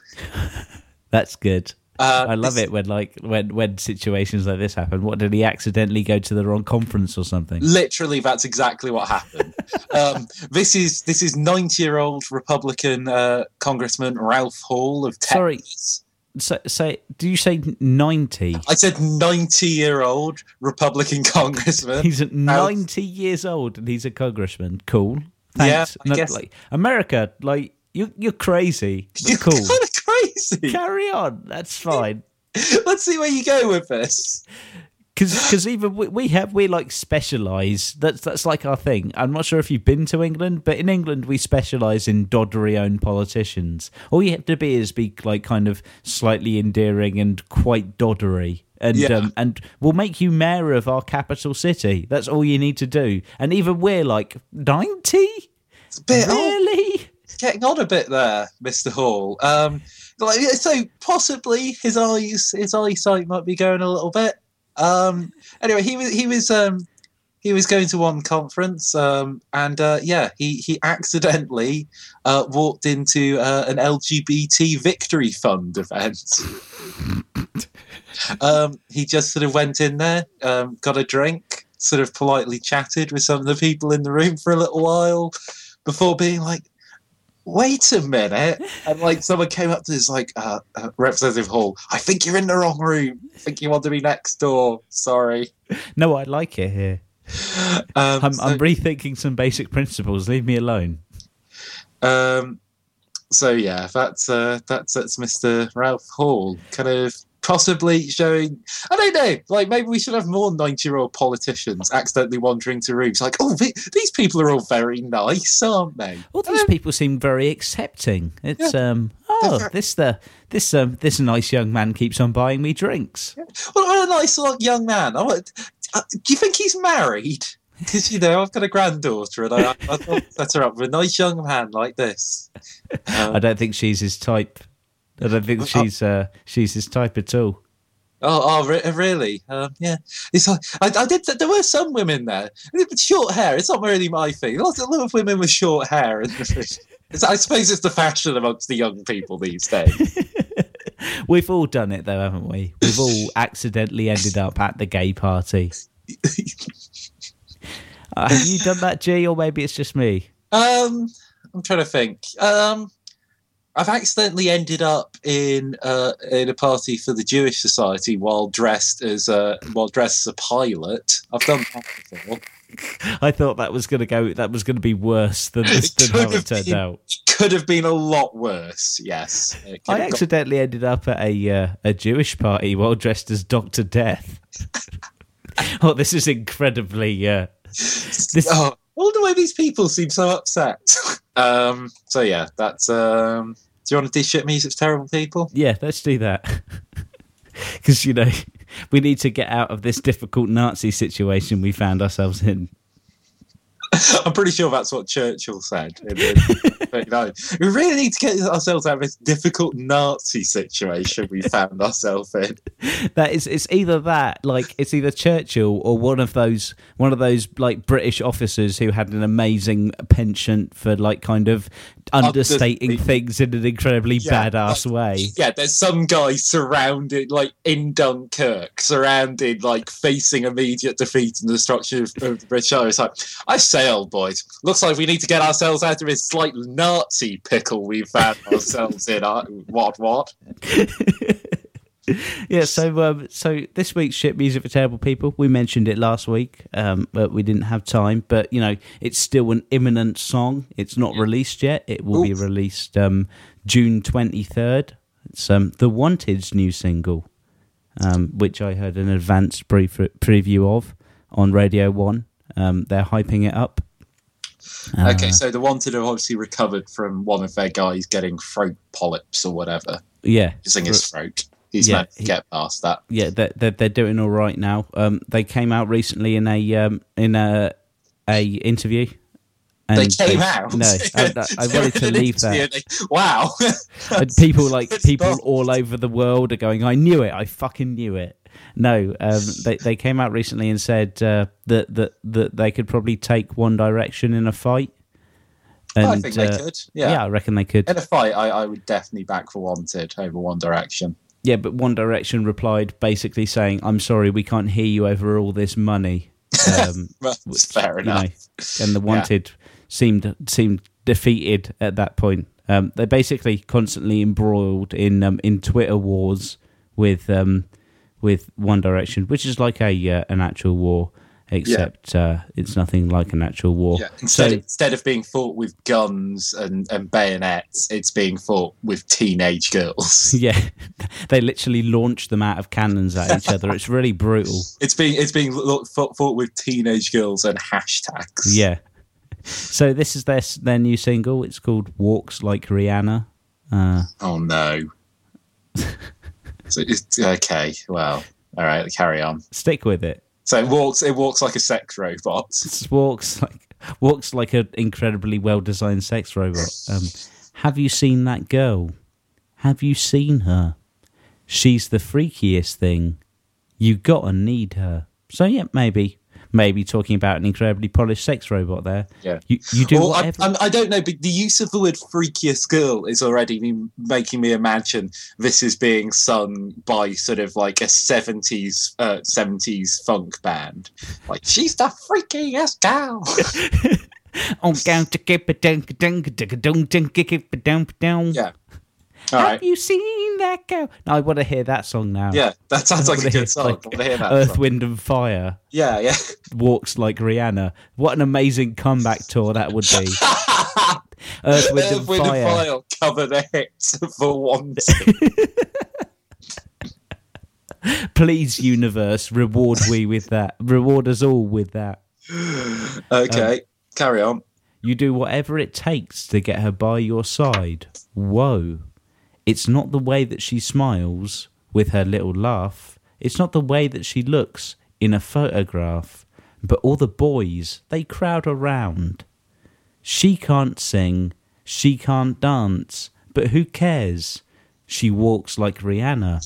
That's good. Uh, I love this- it when like when when situations like this happen. What did he accidentally go to the wrong conference or something? Literally, that's exactly what happened. um, this is this is ninety year old Republican uh, Congressman Ralph Hall of Texas. So, say, do you say ninety? I said ninety year old Republican Congressman. He's 90 years old and he's a congressman. Cool. Thanks. Yeah, I guess- like America, like you, you're crazy. You're cool. kind of crazy. Carry on. That's fine. Let's see where you go with this. Because even we, we have we like specialize. That's that's like our thing. I'm not sure if you've been to England, but in England we specialize in doddery owned politicians. All you have to be is be like kind of slightly endearing and quite doddery. And Yeah. um, and we'll make you mayor of our capital city. That's all you need to do. And even we're like ninety. It's a bit, Really? getting on a bit there, Mr. Hall. Um, like, so possibly his eyes, his eyesight might be going a little bit. Um, anyway, he was he was um, he was going to one conference, um, and uh, yeah, he he accidentally uh, walked into uh, an LGBT Victory Fund event. um, he just sort of went in there, um, got a drink, sort of politely chatted with some of the people in the room for a little while before being like, wait a minute. And like someone came up to us like, uh, uh, Representative Hall, I think you're in the wrong room. I think you want to be next door. Sorry. No, I like it here. Um, I'm, so, I'm rethinking some basic principles. Leave me alone. um, so yeah, that's uh, that's that's Mr. Ralph Hall. Kind of possibly showing. I don't know. Like maybe we should have more ninety-year-old politicians accidentally wandering to rooms. Like, oh, th- these people are all very nice, aren't they? All these people seem very accepting. It's um oh very- this the this um this nice young man keeps on buying me drinks. Well, what a nice young man. I want, uh, do you think he's married? Because you know I've got a granddaughter, and I, I, I set her up with a nice young man like this. Um, I don't think she's his type. I don't think she's uh she's his type at all. Oh, oh, re- really? Um, yeah. It's like I, I did. There were some women there with short hair. It's not really my thing. Lots a lot of women with short hair. It's, I suppose it's the fashion amongst the young people these days. We've all done it though, haven't we? We've all accidentally ended up at the gay party. Uh, have you done that, G, or maybe it's just me? Um, I'm trying to think. Um, I've accidentally ended up in uh, in a party for the Jewish Society while dressed as a while dressed as a pilot. I've done that before. I thought that was going to go. That was going to be worse than, this, than how it turned been- out. Could have been a lot worse. Yes. I have got- accidentally ended up at a uh, a Jewish party while dressed as Doctor Death. oh, this is incredibly. Uh, this oh, all the way these people seem so upset. um. So yeah, that's. Um. Do you want to dish shit me for terrible people? yeah, let's do that because you know we need to get out of this difficult Nazi situation we found ourselves in. I'm pretty sure that's what Churchill said. In, in, but, you know, we really need to get ourselves out of this difficult Nazi situation we found ourselves in. That is, it's either that, like it's either Churchill or one of those one of those like British officers who had an amazing penchant for like kind of understating Understating. things in an incredibly Yeah, badass way. Yeah, there's some guy surrounded, like in Dunkirk, surrounded, like facing immediate defeat and destruction of, of the British Army. It's like, I say, old boys, looks like we need to get ourselves out of this slight Nazi pickle we found ourselves in. Uh, what, what? yeah, so um, so this week's shit music for terrible people. We mentioned it last week, um, but we didn't have time. But you know, it's still an imminent song. It's not released yet. It will be released um, June twenty third. It's um, the Wanted's new single, um, which I heard an advanced brief preview of on Radio One. Um, they're hyping it up. Okay, Uh, so the Wanted have obviously recovered from one of their guys getting throat polyps or whatever, yeah, just in his throat. He's Yeah, managed to get past that. yeah, they're, they're they're doing all right now. Um, they came out recently in a um in a a interview. And They came out. No, I, I- I wanted to leave that. Wow. People like people all over the world are going. I knew it. I fucking knew it. No, um, they they came out recently and said uh, that that that they could probably take One Direction in a fight. And I think they uh, could. yeah. Yeah. I reckon they could. In a fight, I, I would definitely back for Wanted over One Direction. Yeah, but One Direction replied basically saying, "I'm sorry, we can't hear you over all this money." Um, That's fair you know, enough. and the wanted seemed seemed defeated at that point. Um, they're basically constantly embroiled in um, in Twitter wars with um, with One Direction, which is like a uh, an actual war, except uh, it's nothing like an actual war. Yeah. Instead, So instead of being fought with guns and, and bayonets, it's being fought with teenage girls. yeah, they literally launch them out of cannons at each other. It's really brutal. It's being it's being fought, fought with teenage girls and hashtags. Yeah. So this is their their new single. It's called "Walks Like Rihanna." Uh, Oh no. so it's okay. Well, all right. Carry on. stick with it. So it walks. It walks like a sex robot. It walks like walks like an incredibly well designed sex robot. Um, have you seen that girl? Have you seen her? She's the freakiest thing. You gotta need her. So yeah, maybe maybe talking about an incredibly polished sex robot there. Yeah. You you do Well, I, whatever. I'm, I don't know, but the use of the word "freakiest girl" is already making me imagine this is being sung by sort of like a '70s, uh, '70s funk band. Like she's the freakiest gal. Oh, down to keep it down, down, down, down, keep it down, down. yeah. All Have right. you seen that girl? No, I want to hear that song now. Yeah, that sounds like a good song. like I want to hear that. Earth, song. Wind, and Fire Yeah, yeah. walks like Rihanna. What an amazing comeback tour that would be. Earth, Wind, and Wind, Fire. and Fire cover the hits for once. Please, universe, reward we with that. Reward us all with that. Okay, Um, carry on. You do whatever it takes to get her by your side. Whoa. It's not the way that she smiles with her little laugh. It's not the way that she looks in a photograph. But all the boys, they crowd around. She can't sing, she can't dance, but who cares? She walks like Rihanna.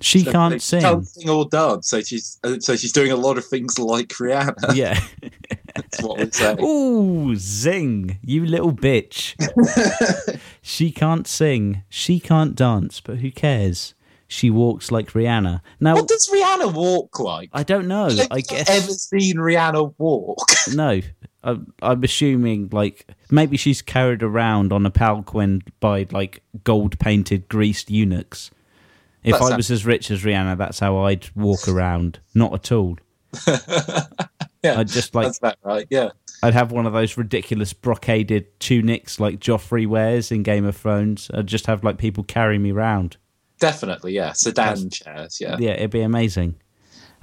She can't sing. Can't sing or dance. So she's uh, so she's doing a lot of things like Rihanna. Yeah. That's what we're saying. Ooh, zing, you little bitch. she can't sing, she can't dance, but who cares? She walks like Rihanna. Now, What does Rihanna walk like? I don't know. Have I guess ever seen Rihanna walk? no. I'm, I'm assuming like maybe she's carried around on a palanquin by like gold painted greased eunuchs. If That's I was as rich as Rihanna, that's how I'd walk around. Not at all. yeah, I'd just like that's about right. Yeah, I'd have one of those ridiculous brocaded tunics like Joffrey wears in Game of Thrones. I'd just have like people carry me round. definitely. Yeah, sedan chairs. Yeah, Yeah, it'd be amazing.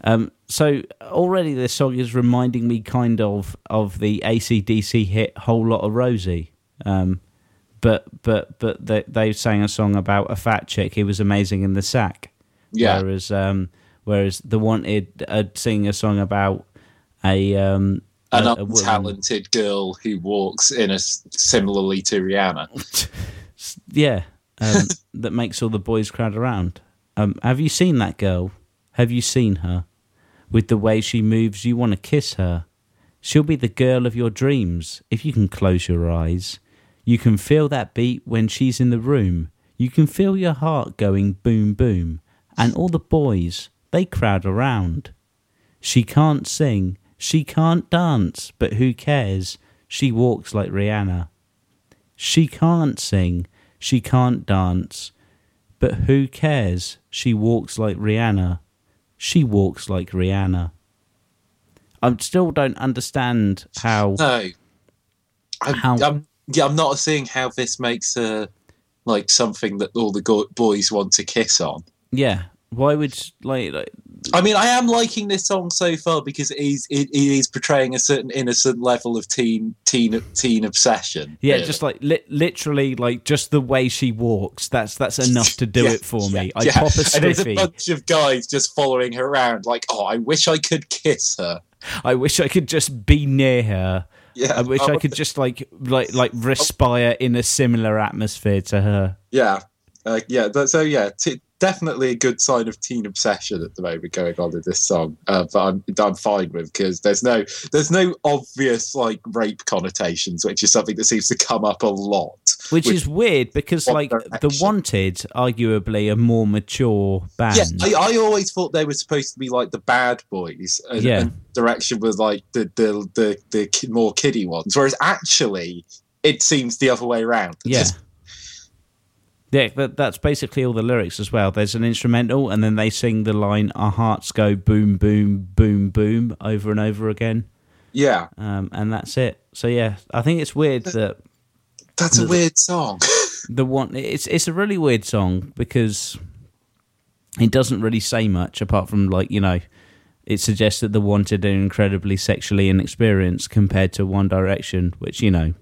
Um, so already this song is reminding me kind of of the ACDC hit "Whole Lot of Rosie," um, but but but they, they sang a song about a fat chick who was amazing in the sack. yeah. Whereas um, whereas the wanted uh, sing a song about a um, An a- a untalented girl who walks in a similarly to Rihanna. yeah, um, that makes all the boys crowd around. Um, have you seen that girl? Have you seen her? With the way she moves, you want to kiss her. She'll be the girl of your dreams if you can close your eyes. You can feel that beat when she's in the room. You can feel your heart going boom boom. And all the boys, they crowd around. She can't sing, she can't dance, but who cares? She walks like Rihanna. She can't sing, she can't dance, but who cares? She walks like Rihanna. She walks like Rihanna. I still don't understand how. No, I'm, How- I'm yeah, I'm not seeing how this makes her like something that all the go- boys want to kiss on. Yeah, why would like? like I mean, I am liking this song so far because it is it, it is portraying a certain innocent level of teen teen teen obsession. yeah, really. just like li- literally, like just the way she walks. That's that's enough to do Yeah, it for me. yeah, I yeah. pop a And there's a bunch of guys just following her around, like, "Oh, I wish I could kiss her." I wish I could just be near her. Yeah, I wish oh, I could just like like like respire in a similar atmosphere to her. Yeah, uh, yeah. So yeah, t- definitely a good sign of teen obsession at the moment going on with this song. Uh, but I'm I'm fine with because there's no there's no obvious like rape connotations, which is something that seems to come up a lot. Which is weird because, One like, the Wanted, arguably a more mature band. Yeah, I, I always thought they were supposed to be like the bad boys, and, Yeah. and Direction was like the the the, the more kiddie ones. Whereas actually, it seems the other way around. yeah. Just- Yeah, that, that's basically all the lyrics as well. There's an instrumental, and then they sing the line "Our hearts go boom, boom, boom, boom" over and over again, yeah. um, and that's it. So yeah, I think it's weird that That's a weird song. the one it's it's a really weird song because it doesn't really say much apart from like you know it suggests that the wanted are incredibly sexually inexperienced compared to one direction which you know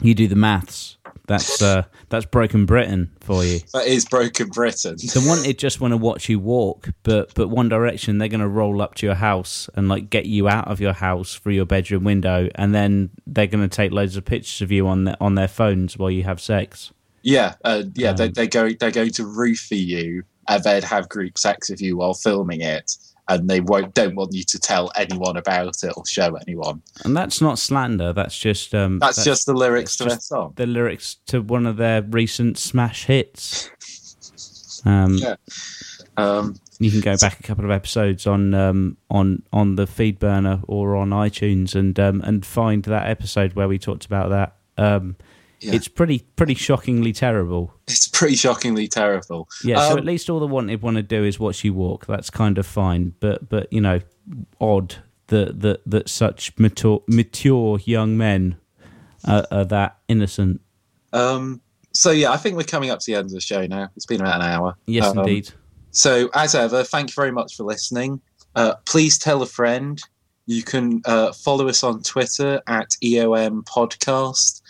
you do the maths that's uh that's broken britain for you. That is Broken Britain. the wanted just want to watch you walk but but one direction they're going to roll up to your house and like get you out of your house through your bedroom window and then they're going to take loads of pictures of you on their, on their phones while you have sex. Yeah, uh, yeah, they Um, they go they're going to roofie you, and they'd have group sex with you while filming it, and they won't don't want you to tell anyone about it or show anyone. And that's not slander. That's just um, That's, just the lyrics to that's their song. the lyrics to one of their recent smash hits. Um, Yeah. Um, You can go back a couple of episodes on um, on on the feed burner or on iTunes and um, and find that episode where we talked about that. Um, Yeah. It's pretty pretty shockingly terrible. it's pretty shockingly terrible. Yeah, so Um, at least all the wanted want to do is watch you walk. That's kind of fine, but but you know, odd that that that such mature mature young men are, are that innocent. Um, so yeah, I think we're coming up to the end of the show now. It's been about an hour. Yes, Um, indeed. So, as ever, thank you very much for listening. Uh, please tell a friend. You can uh, follow us on Twitter at EOM Podcast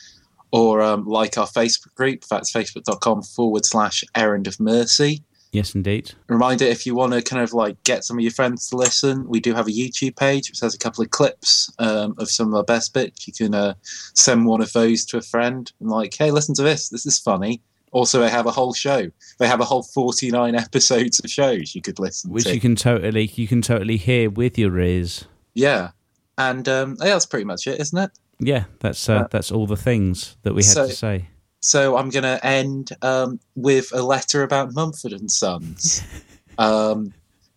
or um, like our Facebook group. That's facebook.com forward slash errand of mercy. Yes, indeed. Reminder if you want to kind of like get some of your friends to listen, we do have a YouTube page which has a couple of clips um, of some of our best bits. You can uh, send one of those to a friend and, like, hey, listen to this. This is funny. Also, they have a whole show. They have a whole forty-nine episodes of shows you could listen Which to. Which you can totally you can totally hear with your ears. yeah, and um, yeah, that's pretty much it, isn't it? Yeah, that's uh, that's all the things that we had So- to say. So I'm going to end um, with a letter about Mumford and Sons. um,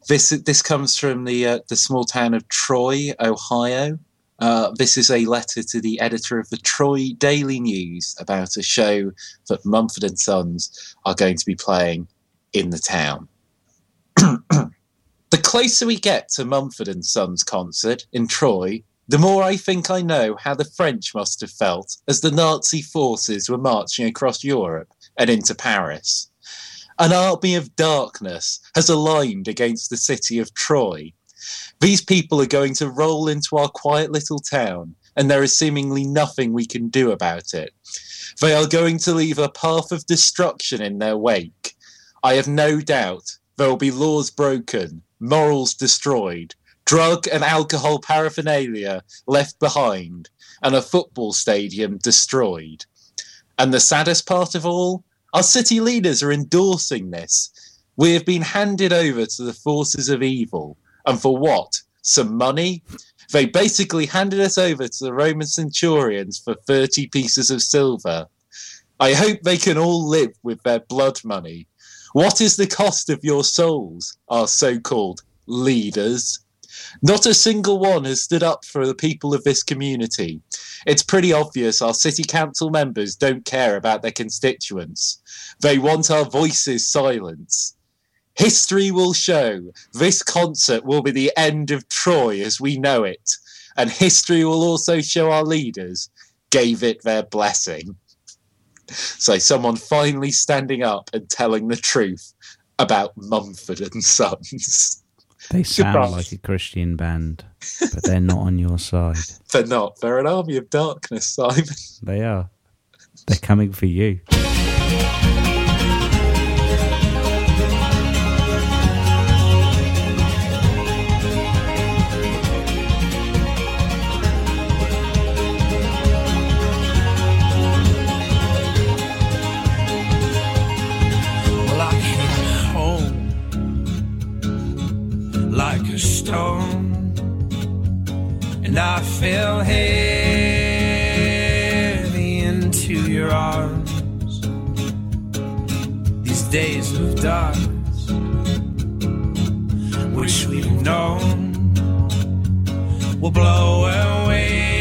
this this comes from the uh, the small town of Troy, Ohio. Uh, this is a letter to the editor of the Troy Daily News about a show that Mumford and Sons are going to be playing in the town. the closer we get to Mumford and Sons concert in Troy, the more I think I know how the French must have felt as the Nazi forces were marching across Europe and into Paris. An army of darkness has aligned against the city of Troy. These people are going to roll into our quiet little town, and there is seemingly nothing we can do about it. They are going to leave a path of destruction in their wake. I have no doubt there will be laws broken, morals destroyed, drug and alcohol paraphernalia left behind, and a football stadium destroyed. And the saddest part of all, our city leaders are endorsing this. We have been handed over to the forces of evil. And for what? Some money? They basically handed us over to the Roman centurions for 30 pieces of silver. I hope they can all live with their blood money. What is the cost of your souls, our so called leaders? Not a single one has stood up for the people of this community. It's pretty obvious our city council members don't care about their constituents. They want our voices silenced. History will show this concert will be the end of Troy as we know it, and history will also show our leaders gave it their blessing. So, someone finally standing up and telling the truth about Mumford and Sons. They sound like a Christian band, but they're not on your side. They're not. They're an army of darkness, Simon. They are. They're coming for you. I fell heavy into your arms. These days of darkness, which we've known, will blow away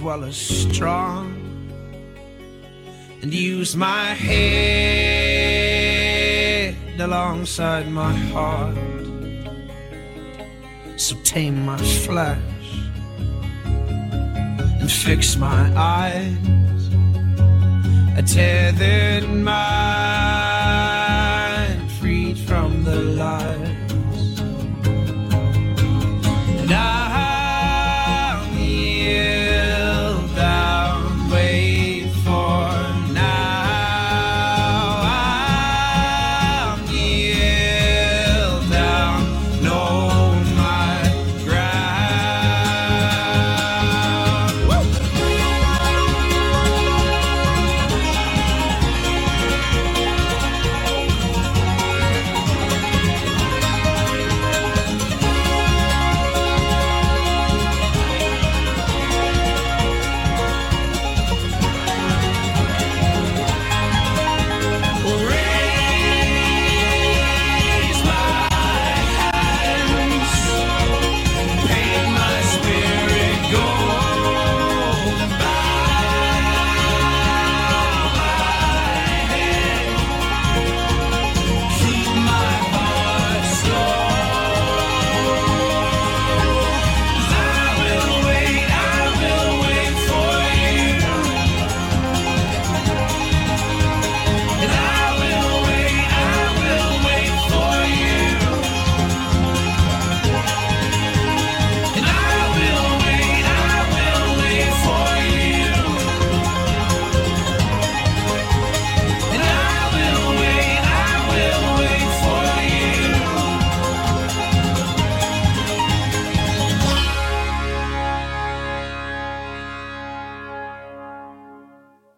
well as strong, and use my head alongside my heart. So tame my flesh and fix my eyes, a tethered mind